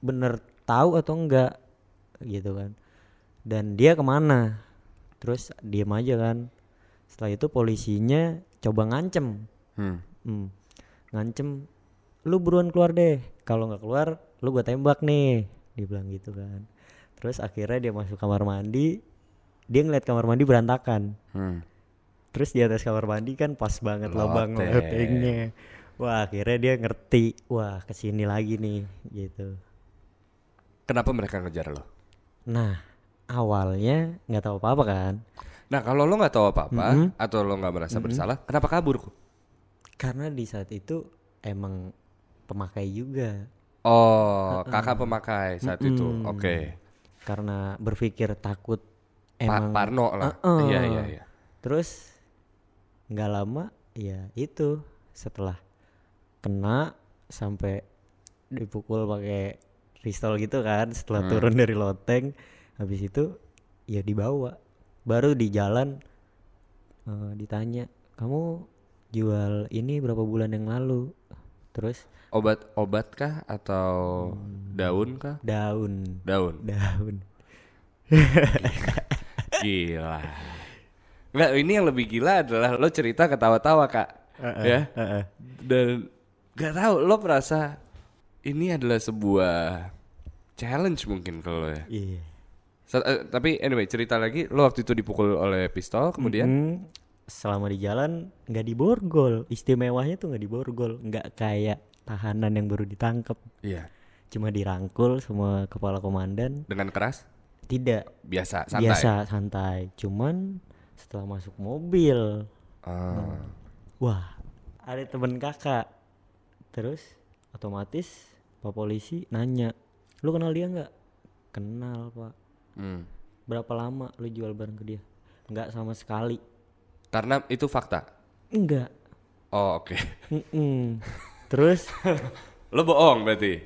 bener tahu atau enggak gitu kan dan dia ke mana terus diem aja kan setelah itu polisinya coba ngancem Hmm. hmm. ngancem lu buruan keluar deh kalau nggak keluar lu gua tembak nih dia bilang gitu kan terus akhirnya dia masuk kamar mandi dia ngeliat kamar mandi berantakan Hmm. terus di atas kamar mandi kan pas banget lubang Loteng. lotengnya wah akhirnya dia ngerti wah ke sini lagi nih gitu Kenapa mereka ngejar lo? nah awalnya nggak tahu apa apa kan Nah kalau lo nggak tahu apa-apa Mhm. atau lo nggak merasa bersalah, kenapa kabur? Karena di saat itu emang pemakai juga Oh, kakak pemakai saat itu. Mm-mm. Oke. karena berpikir takut Pa- emang Parno lah. Uh-uh. Iya iya iya. terus nggak lama ya itu setelah kena sampai dipukul pakai pistol gitu kan setelah Hmm. turun dari loteng habis itu ya dibawa baru di jalan eh, ditanya kamu jual ini berapa bulan yang lalu terus Obat obat kah atau daun kah? daun Daun. daun Gila. Enggak, ini yang lebih gila adalah lo cerita ketawa-tawa kak, ya. Heeh. Dan gak tahu lo merasa ini adalah sebuah challenge mungkin kalau ya. iya Sa- eh, tapi anyway cerita lagi, lo waktu itu dipukul oleh pistol, kemudian? Mm, selama di jalan nggak diborgol. Istimewanya tuh nggak diborgol. Nggak kayak tahanan yang baru ditangkap iya. Cuma dirangkul sama kepala komandan. Dengan keras, tidak. Biasa, santai. biasa santai. Cuman setelah masuk mobil. Ah. wah ada temen kakak. Terus otomatis pak polisi nanya lu kenal dia nggak? Kenal pak Hmm. berapa lama lu jual barang ke dia nggak sama sekali Karena itu fakta. enggak Oh oke. Mm-mm. terus lo bohong berarti.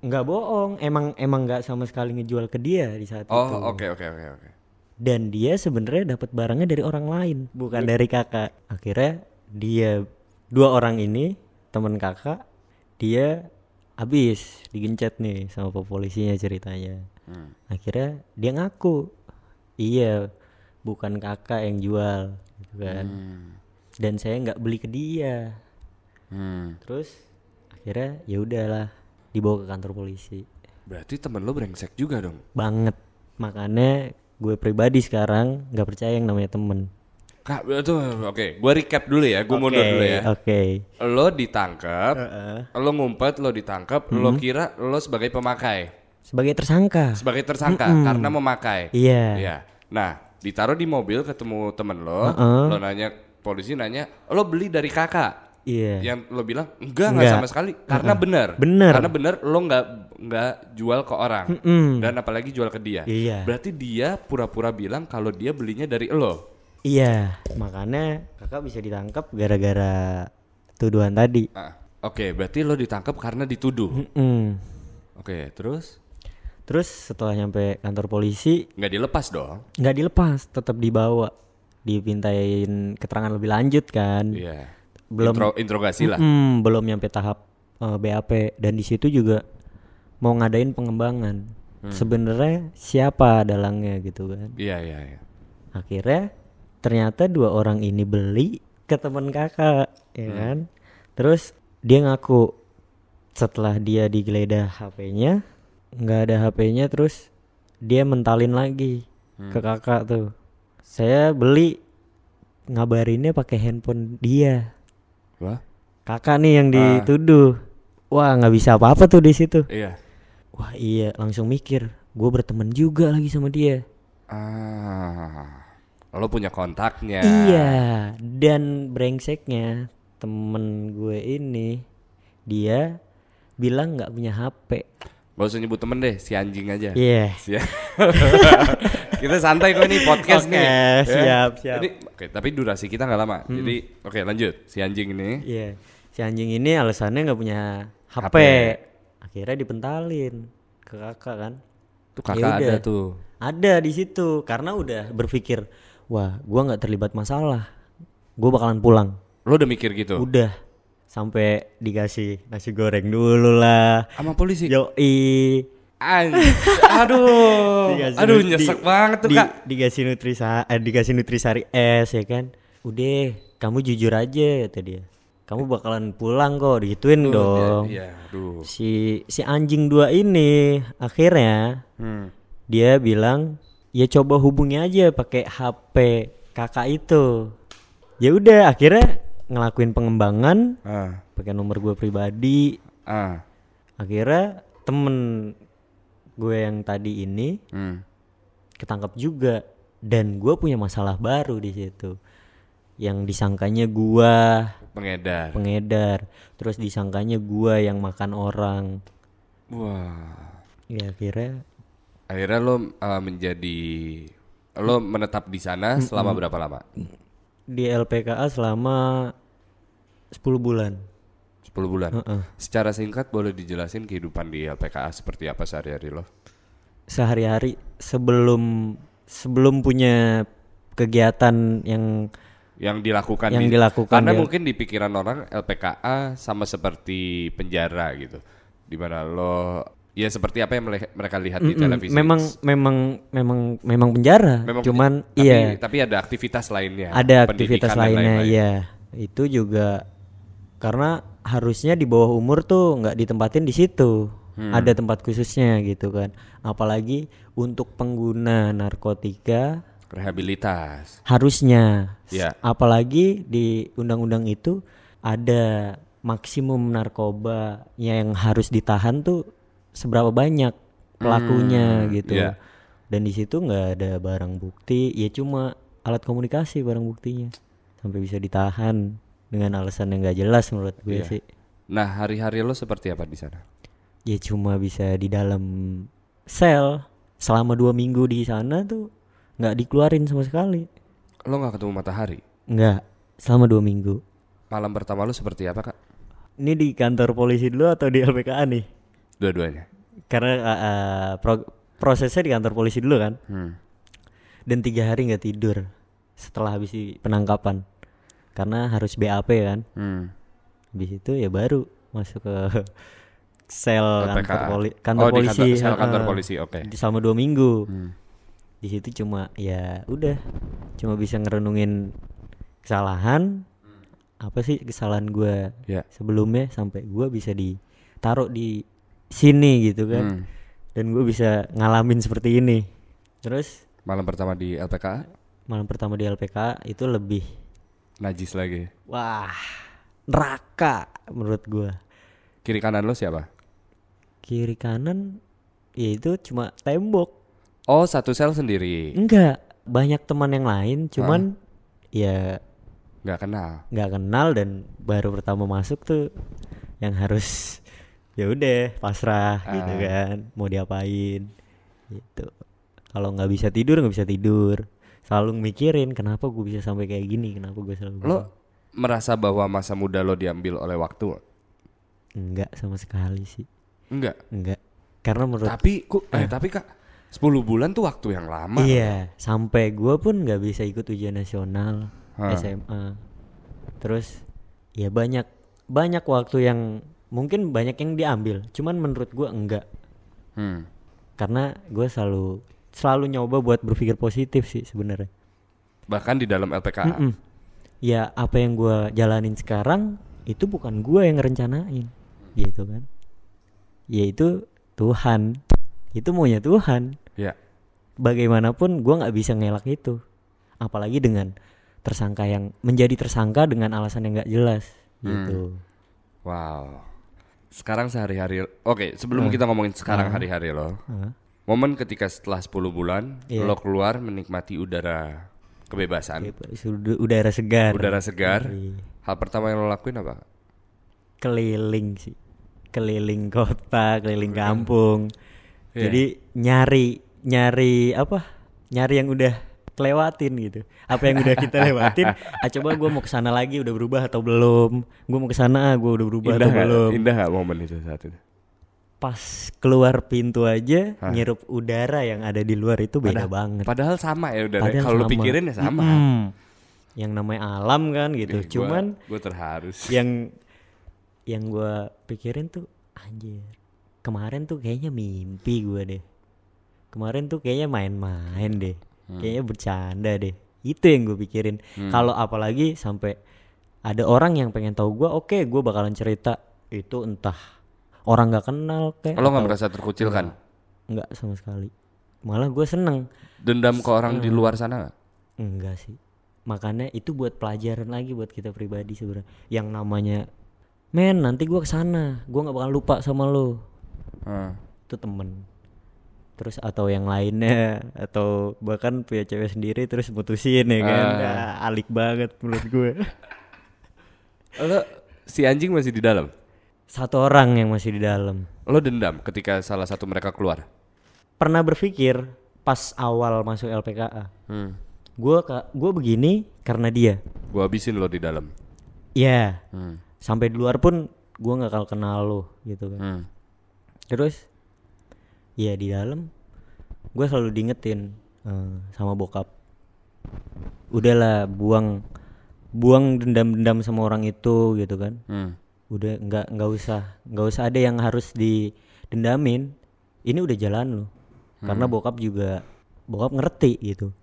nggak bohong emang emang nggak sama sekali ngejual ke dia di saat itu Oh oke oke oke oke. dan dia sebenarnya dapat barangnya dari orang lain bukan dari kakak akhirnya dia dua orang ini teman kakak dia habis digencet nih sama polisinya ceritanya Hmm. akhirnya dia ngaku iya bukan kakak yang jual gitu kan Hmm. dan saya nggak beli ke dia Hmm. terus akhirnya ya udahlah dibawa ke kantor polisi Berarti temen lo brengsek juga dong. banget makanya gue pribadi sekarang nggak percaya yang namanya temen Kak, itu oke. Gue recap dulu ya. Gue mundur Oke, dulu ya. oke Lo ditangkap, Heeh. lo ngumpet, lo ditangkap, lo kira lo sebagai pemakai, sebagai tersangka sebagai tersangka karena memakai. iya Iya. Nah, ditaruh di mobil ketemu temen lo, Heeh. lo nanya polisi nanya, lo beli dari kakak. iya Yang lo bilang enggak enggak sama sekali karena benar. Bener. Karena benar lo nggak nggak jual ke orang Mm-mm. dan apalagi jual ke dia. Iya. Berarti dia pura-pura bilang kalau dia belinya dari lo. iya makanya kakak bisa ditangkap gara-gara tuduhan tadi Ah, Oke, berarti lo ditangkap karena dituduh. Mm-mm. Oke, terus terus setelah nyampe kantor polisi nggak dilepas dong? nggak dilepas tetap dibawa dipintain keterangan lebih lanjut kan Iya. Belum- Intro- interogasi lah. Mm, belum nyampe tahap eh, BAP dan di situ juga mau ngadain pengembangan Hmm. sebenarnya siapa dalangnya gitu kan Iya iya iya. akhirnya ternyata dua orang ini beli ke teman kakak ya kan terus dia ngaku setelah dia digeledah HP-nya nggak ada HP-nya terus dia mentalin lagi ke kakak tuh saya beli ngabarinnya pakai handphone dia Wah. kakak nih yang dituduh wah nggak bisa apa-apa tuh di situ Iya. wah iya langsung mikir gue berteman juga lagi sama dia Ah. Lo punya kontaknya. Iya, dan brengseknya temen gue ini dia bilang nggak punya HP. Gak usah nyebut temen deh, si anjing aja. Iya. Si- kita santai kok ini podcast Oke, nih. ya. siap, siap. Jadi, oke, tapi durasi kita nggak lama. Jadi, oke lanjut. Si anjing ini. Iya. Si anjing ini alasannya nggak punya HP. HP. Akhirnya dipentalin ke kakak kan. Tuh kakak ada udah. tuh. Ada di situ karena udah berpikir, wah, gua nggak terlibat masalah. Gue bakalan pulang. Lo udah mikir gitu? Udah sampai dikasih nasi goreng dulu lah. Sama polisi? Yoi. Anj- aduh. Dikasih aduh nyesek di- banget tuh di- kak. Dikasih nutrisa, eh, dikasih nutrisari es ya kan. Udah, kamu jujur aja kata dia. Kamu bakalan pulang kok, digituin Tuh, dong. Iya, aduh. Si si anjing dua ini akhirnya Hmm. dia bilang, "Ya coba hubungi aja pakai HP kakak itu." ya udah akhirnya ngelakuin pengembangan Ah, pakai nomor gue pribadi ah, akhirnya temen gue yang tadi ini hmm. ketangkap juga dan gue punya masalah baru di situ yang disangkanya gua Pengedar. pengedar terus disangkanya gua yang makan orang Wah. ya akhirnya Akhirnya lo uh, menjadi lo menetap di sana selama berapa lama? Di LPKA selama 10 bulan 10 bulan. Heeh. Secara singkat boleh dijelasin kehidupan di LPKA seperti apa sehari-hari lo? sehari-hari sebelum sebelum punya kegiatan yang Yang dilakukan Yang di- dilakukan karena di- mungkin di pikiran orang LPKA sama seperti penjara gitu. Di mana lo ya seperti apa yang mereka lihat di Mm-mm, televisi. memang memang memang memang penjara Memang cuman tapi, iya tapi ada aktivitas lainnya. ada aktivitas lainnya lain-lain. iya itu juga karena harusnya di bawah umur tuh nggak ditempatin di situ Hmm. ada tempat khususnya gitu kan apalagi untuk pengguna narkotika Rehabilitas. harusnya Iya. apalagi di undang-undang itu ada maksimum narkoba yang harus ditahan tuh seberapa banyak pelakunya Hmm, gitu iya. dan di situ nggak ada barang bukti ya cuma alat komunikasi barang buktinya sampai bisa ditahan dengan alasan yang nggak jelas menurut gue Iya. sih Nah, hari-hari lo seperti apa di sana? ya cuma bisa di dalam sel selama dua minggu di sana tuh nggak dikeluarin sama sekali Lo nggak ketemu matahari? nggak selama dua minggu Malam pertama lo seperti apa, Kak? Ini di kantor polisi dulu atau di LPKA nih? Dua-duanya. Karena uh, uh, pro- prosesnya di kantor polisi dulu kan. Hmm. Dan tiga hari nggak tidur setelah habis penangkapan. Karena harus BAP kan. Hmm. Habis itu ya baru masuk ke sel kantor, poli- kantor oh, polisi. di kantor, sel kantor polisi, oke. di- Selama dua minggu. Hmm. Di situ cuma ya udah cuma bisa ngerenungin kesalahan. Apa sih kesalahan gue Ya. sebelumnya sampai gue bisa ditaruh di sini gitu kan Hmm. dan gue bisa ngalamin seperti ini terus Malam pertama di LPKA, malam pertama di LPK itu lebih najis lagi. wah neraka menurut gue Kiri kanan lo siapa? kiri kanan ya itu cuma tembok Oh, satu sel sendiri. enggak banyak teman yang lain cuman ya Nggak kenal. nggak kenal dan baru pertama masuk tuh yang harus ya udah pasrah gitu Ah. kan mau diapain gitu kalau nggak bisa tidur nggak bisa tidur selalu mikirin kenapa gue bisa sampai kayak gini kenapa gue selalu Lo merasa bahwa masa muda lo diambil oleh waktu? nggak? enggak sama sekali sih Enggak. enggak karena menurut Tapi, eh, tapi kak, 10 bulan tuh waktu yang lama. iya sampai gue pun nggak bisa ikut ujian nasional Hah. SMA terus ya banyak banyak waktu yang mungkin banyak yang diambil cuman menurut gue enggak Hmm. karena gue selalu selalu nyoba buat berpikir positif sih sebenarnya Bahkan di dalam LPKA. Mm-mm. ya apa yang gue jalanin sekarang itu bukan gue yang rencanain gitu kan ya itu Tuhan itu maunya Tuhan Ya. bagaimanapun gue nggak bisa ngelak itu apalagi dengan tersangka yang menjadi tersangka dengan alasan yang nggak jelas gitu Wow. Sekarang sehari-hari. Oke, sebelum kita ngomongin sekarang hari-hari lo. Hah? Momen ketika setelah 10 bulan Iya. lo keluar menikmati udara kebebasan, Bebas, ud- udara segar udara segar. Iya. Hal pertama yang lo lakuin apa? keliling sih keliling kota keliling kampung Iya. jadi nyari nyari apa nyari yang udah kelewatin gitu apa yang udah kita lewatin ah coba gue mau ke sana lagi udah berubah atau belum gue mau ke sana gue udah berubah Indah atau nggak? belum Indah nggak momen itu saat itu? pas keluar pintu aja Hah? ngirup udara yang ada di luar itu beda banget Padahal sama ya udah. Padahal Kalau sama. pikirin ya sama. Mm-mm. yang namanya alam kan gitu gua- cuman gua terharu. sih. yang yang gue pikirin tuh anjir kemarin tuh kayaknya mimpi gue deh kemarin tuh kayaknya main-main deh kayaknya bercanda deh. Itu yang gue pikirin. Kalau apalagi sampai ada orang yang pengen tahu gue oke gue bakalan cerita. Itu entah orang nggak kenal kayak Lo nggak merasa terkucilkan? nggak. Sama sekali. Malah gue seneng. Dendam ke orang di luar sana nggak? enggak sih. Makanya itu buat pelajaran lagi buat kita pribadi sebenarnya. Yang namanya men nanti gua ke sana gua nggak bakal lupa sama lo. Ah. itu temen terus atau yang lainnya atau bahkan punya cewek sendiri terus mutusin ya kan Ah. Ah, alik banget menurut gue Lo si anjing masih di dalam. satu orang yang masih di dalam Lo dendam ketika salah satu mereka keluar. pernah berpikir pas awal masuk LPKA Hmm. gue gue begini karena dia Gua habisin lo di dalam. ya Hmm. sampai di luar pun gue nggak bakal kenal lo gitu kan Hmm. terus ya di dalam. Gue selalu diingetin eh, sama bokap. Udahlah buang buang dendam-dendam sama orang itu gitu kan. Hmm. udah nggak nggak usah nggak usah ada yang harus didendamin. Ini udah jalan lo karena bokap juga bokap ngerti gitu.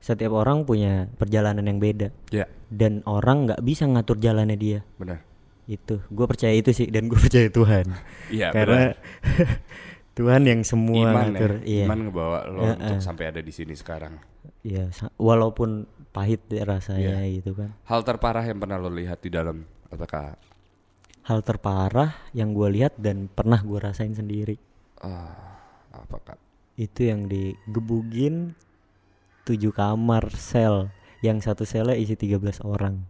Setiap orang punya perjalanan yang beda. Ya, dan orang nggak bisa ngatur jalannya dia. Benar. itu gue percaya itu sih dan gue percaya Tuhan. Iya, karena Tuhan yang semua iman ngatur ya. iya. Iman ngebawa lo Ya, untuk eh. sampai ada di sini sekarang. iya walaupun pahit rasanya gitu kan. Hal terparah yang pernah lo lihat di dalam LPKA. hal terparah yang gue lihat dan pernah gue rasain sendiri. Ah, apa kak? itu yang digebugin tujuh kamar sel. Yang satu selnya isi 13 orang.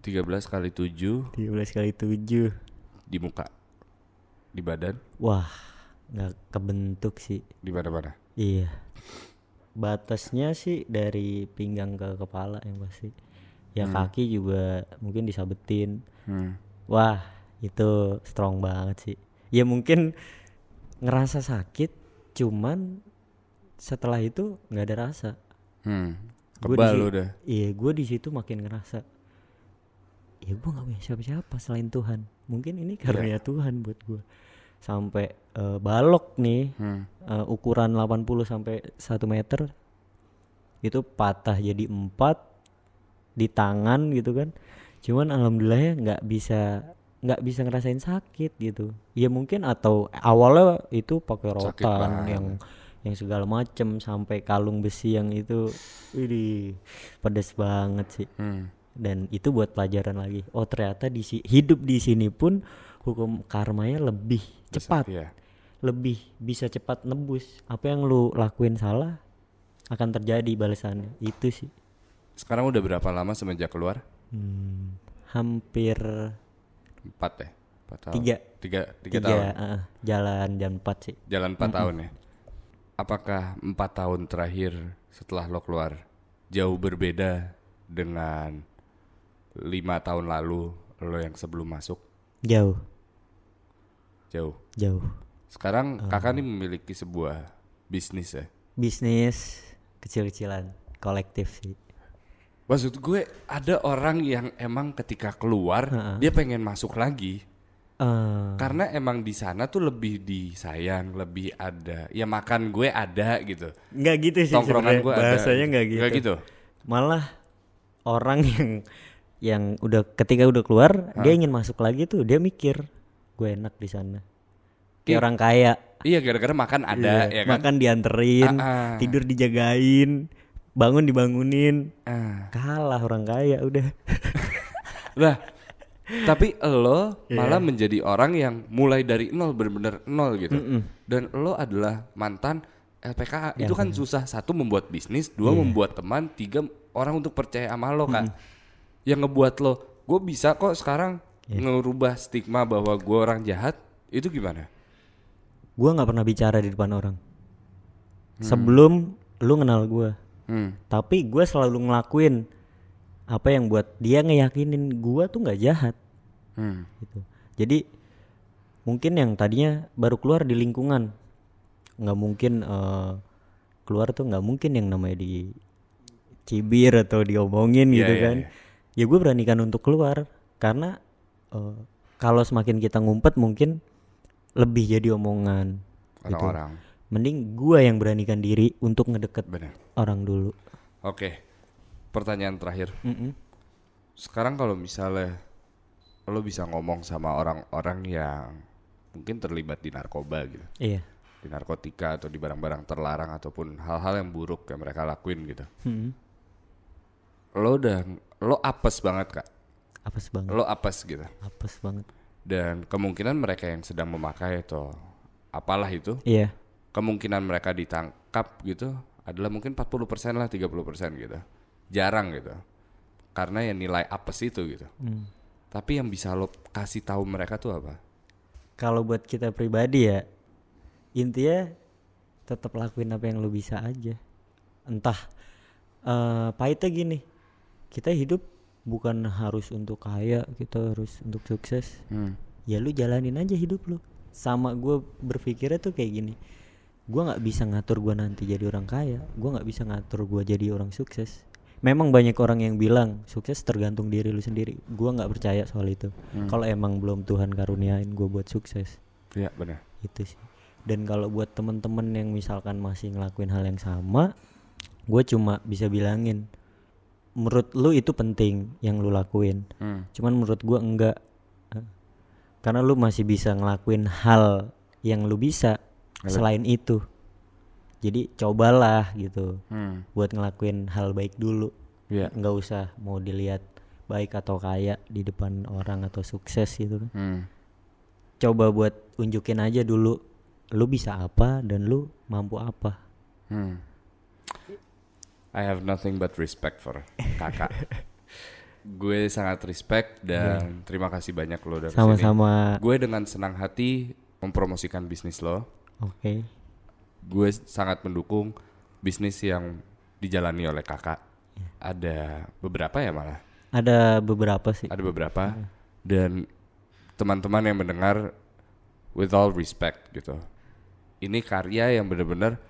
13 kali 7 13 kali 7 di muka, di badan, wah nggak kebentuk sih. Di mana-mana. iya. Batasnya sih dari pinggang ke kepala yang pasti. Ya kaki juga mungkin disabetin. Hmm. wah itu strong banget sih. Ya mungkin ngerasa sakit cuman setelah itu nggak ada rasa. Hmm. Gua Kebal lo udah. iya gue di situ makin ngerasa ya gue nggak punya siapa-siapa selain Tuhan. Mungkin ini karunia Tuhan buat gue sampai eh, balok nih Hmm. eh, ukuran 80 sampai 1 meter itu patah jadi empat di tangan gitu kan. Cuman alhamdulillahnya nggak bisa nggak bisa ngerasain sakit gitu. Ya mungkin atau awalnya itu pakai rotan yang yang segala macem sampai kalung besi yang itu widih pedes banget sih. Hmm. dan itu buat pelajaran lagi. Oh ternyata di si- hidup di sini pun hukum karmanya lebih cepat Iya. lebih bisa cepat nebus apa yang lu lakuin salah akan terjadi balasannya itu sih Sekarang udah berapa lama semenjak keluar? Hmm, hampir Empat ya? Empat tahun. tiga Tiga, tiga, tiga tahun. eh, jalan jam 4 sih Jalan empat tahun ya. Apakah empat tahun terakhir setelah lo keluar jauh berbeda dengan lima tahun lalu lo yang sebelum masuk? jauh Jauh. jauh Sekarang kakak nih memiliki sebuah bisnis ya. bisnis kecil-kecilan kolektif sih Maksud gue ada orang yang emang ketika keluar dia pengen masuk lagi Eh, karena emang di sana tuh lebih disayang, lebih ada. Ya makan gue ada gitu. nggak gitu sih Tongkrongan gue ada. bahasanya nggak gitu. Nggak gitu. malah orang yang yang udah ketika udah keluar dia ingin masuk lagi tuh dia mikir gue enak di sana kayak Ih, orang kaya Iya gara-gara makan ada ya Iya, kan. makan dianterin Ah, ah. tidur dijagain bangun dibangunin Ah. kalah orang kaya udah Lah, tapi lo Iya. malah menjadi orang yang mulai dari nol bener-bener nol gitu. Dan lo adalah mantan LPKA. Ya, Itu kan susah. Satu membuat bisnis, dua Iya. membuat teman, tiga orang untuk percaya sama lo kan. Yang ngebuat lo, gue bisa kok sekarang Iya. ngerubah stigma bahwa gue orang jahat. Itu gimana? gua nggak pernah bicara di depan orang sebelum lu kenal gua Hmm. tapi gue selalu ngelakuin apa yang buat dia ngeyakinin gua tuh nggak jahat Hmm. gitu jadi mungkin yang tadinya baru keluar di lingkungan nggak mungkin eh, keluar tuh nggak mungkin yang namanya di cibir atau diomongin Iya, gitu iya, kan ya gue beranikan untuk keluar karena eh, kalau semakin kita ngumpet mungkin lebih jadi omongan gitu. Orang-orang. mending gua yang beranikan diri untuk ngedeket Benar. orang dulu Oke. Pertanyaan terakhir. Mm-mm. Sekarang kalau misalnya lo bisa ngomong sama orang-orang yang mungkin terlibat di narkoba gitu, iya di narkotika atau di barang-barang terlarang ataupun hal-hal yang buruk yang mereka lakuin gitu. Mm-mm. lo udah lo apes banget kak apes banget. Lo apes gitu. Apes banget. Dan kemungkinan mereka yang sedang memakai atau apalah itu iya. kemungkinan mereka ditangkap gitu adalah mungkin 40% lah 30% gitu. Jarang gitu. Karena yang nilai apes itu gitu. Hmm. tapi yang bisa lo kasih tahu mereka tuh apa? Kalau buat kita pribadi ya intinya tetap lakuin apa yang lu bisa aja. Entah eh pahitnya gini kita hidup bukan harus untuk kaya kita harus untuk sukses. Hmm. ya lu jalanin aja hidup lu. Sama gue berpikirnya tuh kayak gini gue nggak bisa ngatur gue nanti jadi orang kaya gue nggak bisa ngatur gue jadi orang sukses. Memang banyak orang yang bilang sukses tergantung diri lu sendiri. Gue nggak percaya soal itu. Kalau emang belum Tuhan karuniain gue buat sukses. Iya benar. Itu sih. Dan kalau buat temen-temen yang misalkan masih ngelakuin hal yang sama gue cuma bisa bilangin menurut lu itu penting yang lu lakuin hmm. cuman menurut gua enggak karena lu masih bisa ngelakuin hal yang lu bisa selain itu jadi cobalah gitu Hmm. buat ngelakuin hal baik dulu Iya. nggak usah mau dilihat baik atau kaya di depan orang atau sukses gitu kan Hmm. coba buat unjukin aja dulu lu bisa apa dan lu mampu apa Hmm. I have nothing but respect for kakak. Gue sangat respect dan terima kasih banyak lo udah ke sini. sama-sama Gue dengan senang hati mempromosikan bisnis lo. oke Gue sangat mendukung bisnis yang dijalani oleh kakak. Ada beberapa ya malah. ada beberapa sih Ada beberapa dan teman-teman yang mendengar with all respect gitu. Ini karya yang benar-benar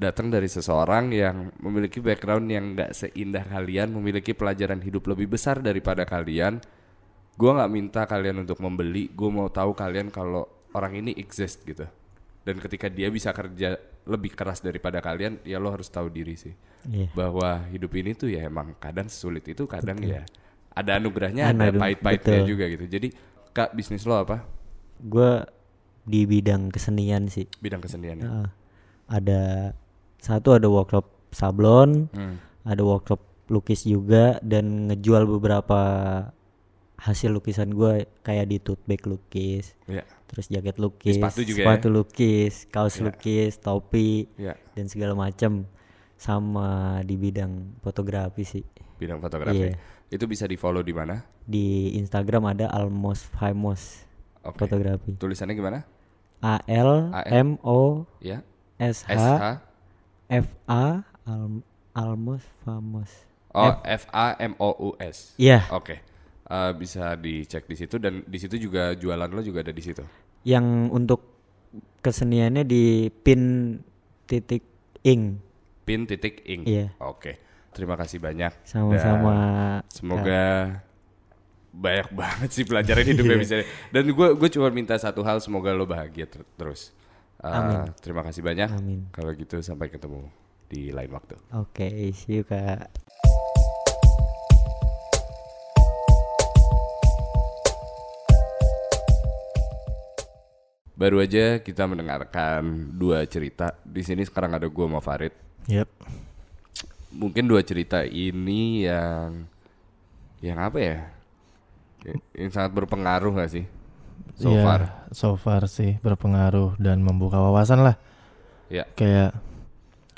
datang dari seseorang yang memiliki background yang nggak seindah kalian, memiliki pelajaran hidup lebih besar daripada kalian. Gua nggak minta kalian untuk membeli, gue mau tahu kalian kalau orang ini exist gitu. Dan ketika dia bisa kerja lebih keras daripada kalian, ya lo harus tahu diri sih Iya. bahwa hidup ini tuh ya emang kadang sulit itu kadang ya ada anugerahnya ada Ada, pahit-pahitnya betul. juga gitu jadi kak bisnis lo apa gue di bidang kesenian sih bidang keseniannya Heeh. ada satu ada workshop sablon Hmm. ada workshop lukis juga dan ngejual beberapa hasil lukisan gue kayak di tote bag lukis ya terus jaket lukis sepatu juga sepatu ya? lukis kaos Ya. lukis topi ya dan segala macam sama di bidang fotografi sih. Bidang fotografi? Iya. itu bisa di follow di mana? Di Instagram ada almost famous oke. Fotografi. Tulisannya gimana? A L M O ya S H SH F A Al- almost famous oh F A M O U S. Iya. Oke. Eh, bisa dicek di situ dan di situ juga jualan lo juga ada di situ? Yang untuk keseniannya di pin titik ing. Pin titik ing. Iya. oke. Terima kasih banyak. Sama-sama. Semoga banyak banget sih pelajaran hidupnya bisa dan gue gue cuma minta satu hal semoga lo bahagia ter- terus Uh, terima kasih banyak. Amin. kalau gitu sampai ketemu di lain waktu. Oke see you kak. Baru aja kita mendengarkan dua cerita. Di sini sekarang ada gue sama Farid. Yep. mungkin dua cerita ini yang yang apa ya? Yang sangat berpengaruh gak sih so Iya, far So far sih berpengaruh dan membuka wawasan lah. ya Kayak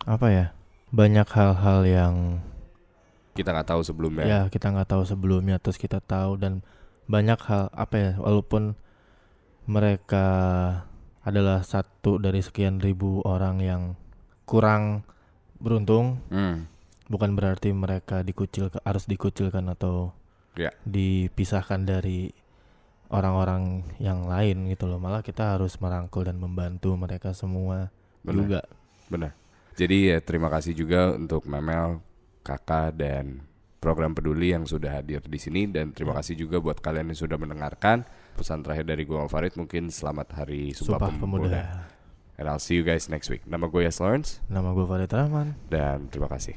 apa ya? Banyak hal-hal yang kita nggak tahu sebelumnya ya kita nggak tahu sebelumnya terus kita tahu dan banyak hal apa ya walaupun mereka adalah satu dari sekian ribu orang yang kurang beruntung Hmm, bukan berarti mereka dikucil harus dikucilkan atau ya dipisahkan dari orang-orang yang lain gitu loh malah kita harus merangkul dan membantu mereka semua Benar. juga Benar. Jadi ya terima kasih juga untuk Memel, Kakak dan program peduli yang sudah hadir di sini dan terima kasih juga buat kalian yang sudah mendengarkan. Pesan terakhir dari gue Farid mungkin selamat hari Sumpah, Sumpah Pemuda. Pemuda And I'll see you guys next week. Nama gue Yas Lawrence nama gue Farid Rahman dan terima kasih.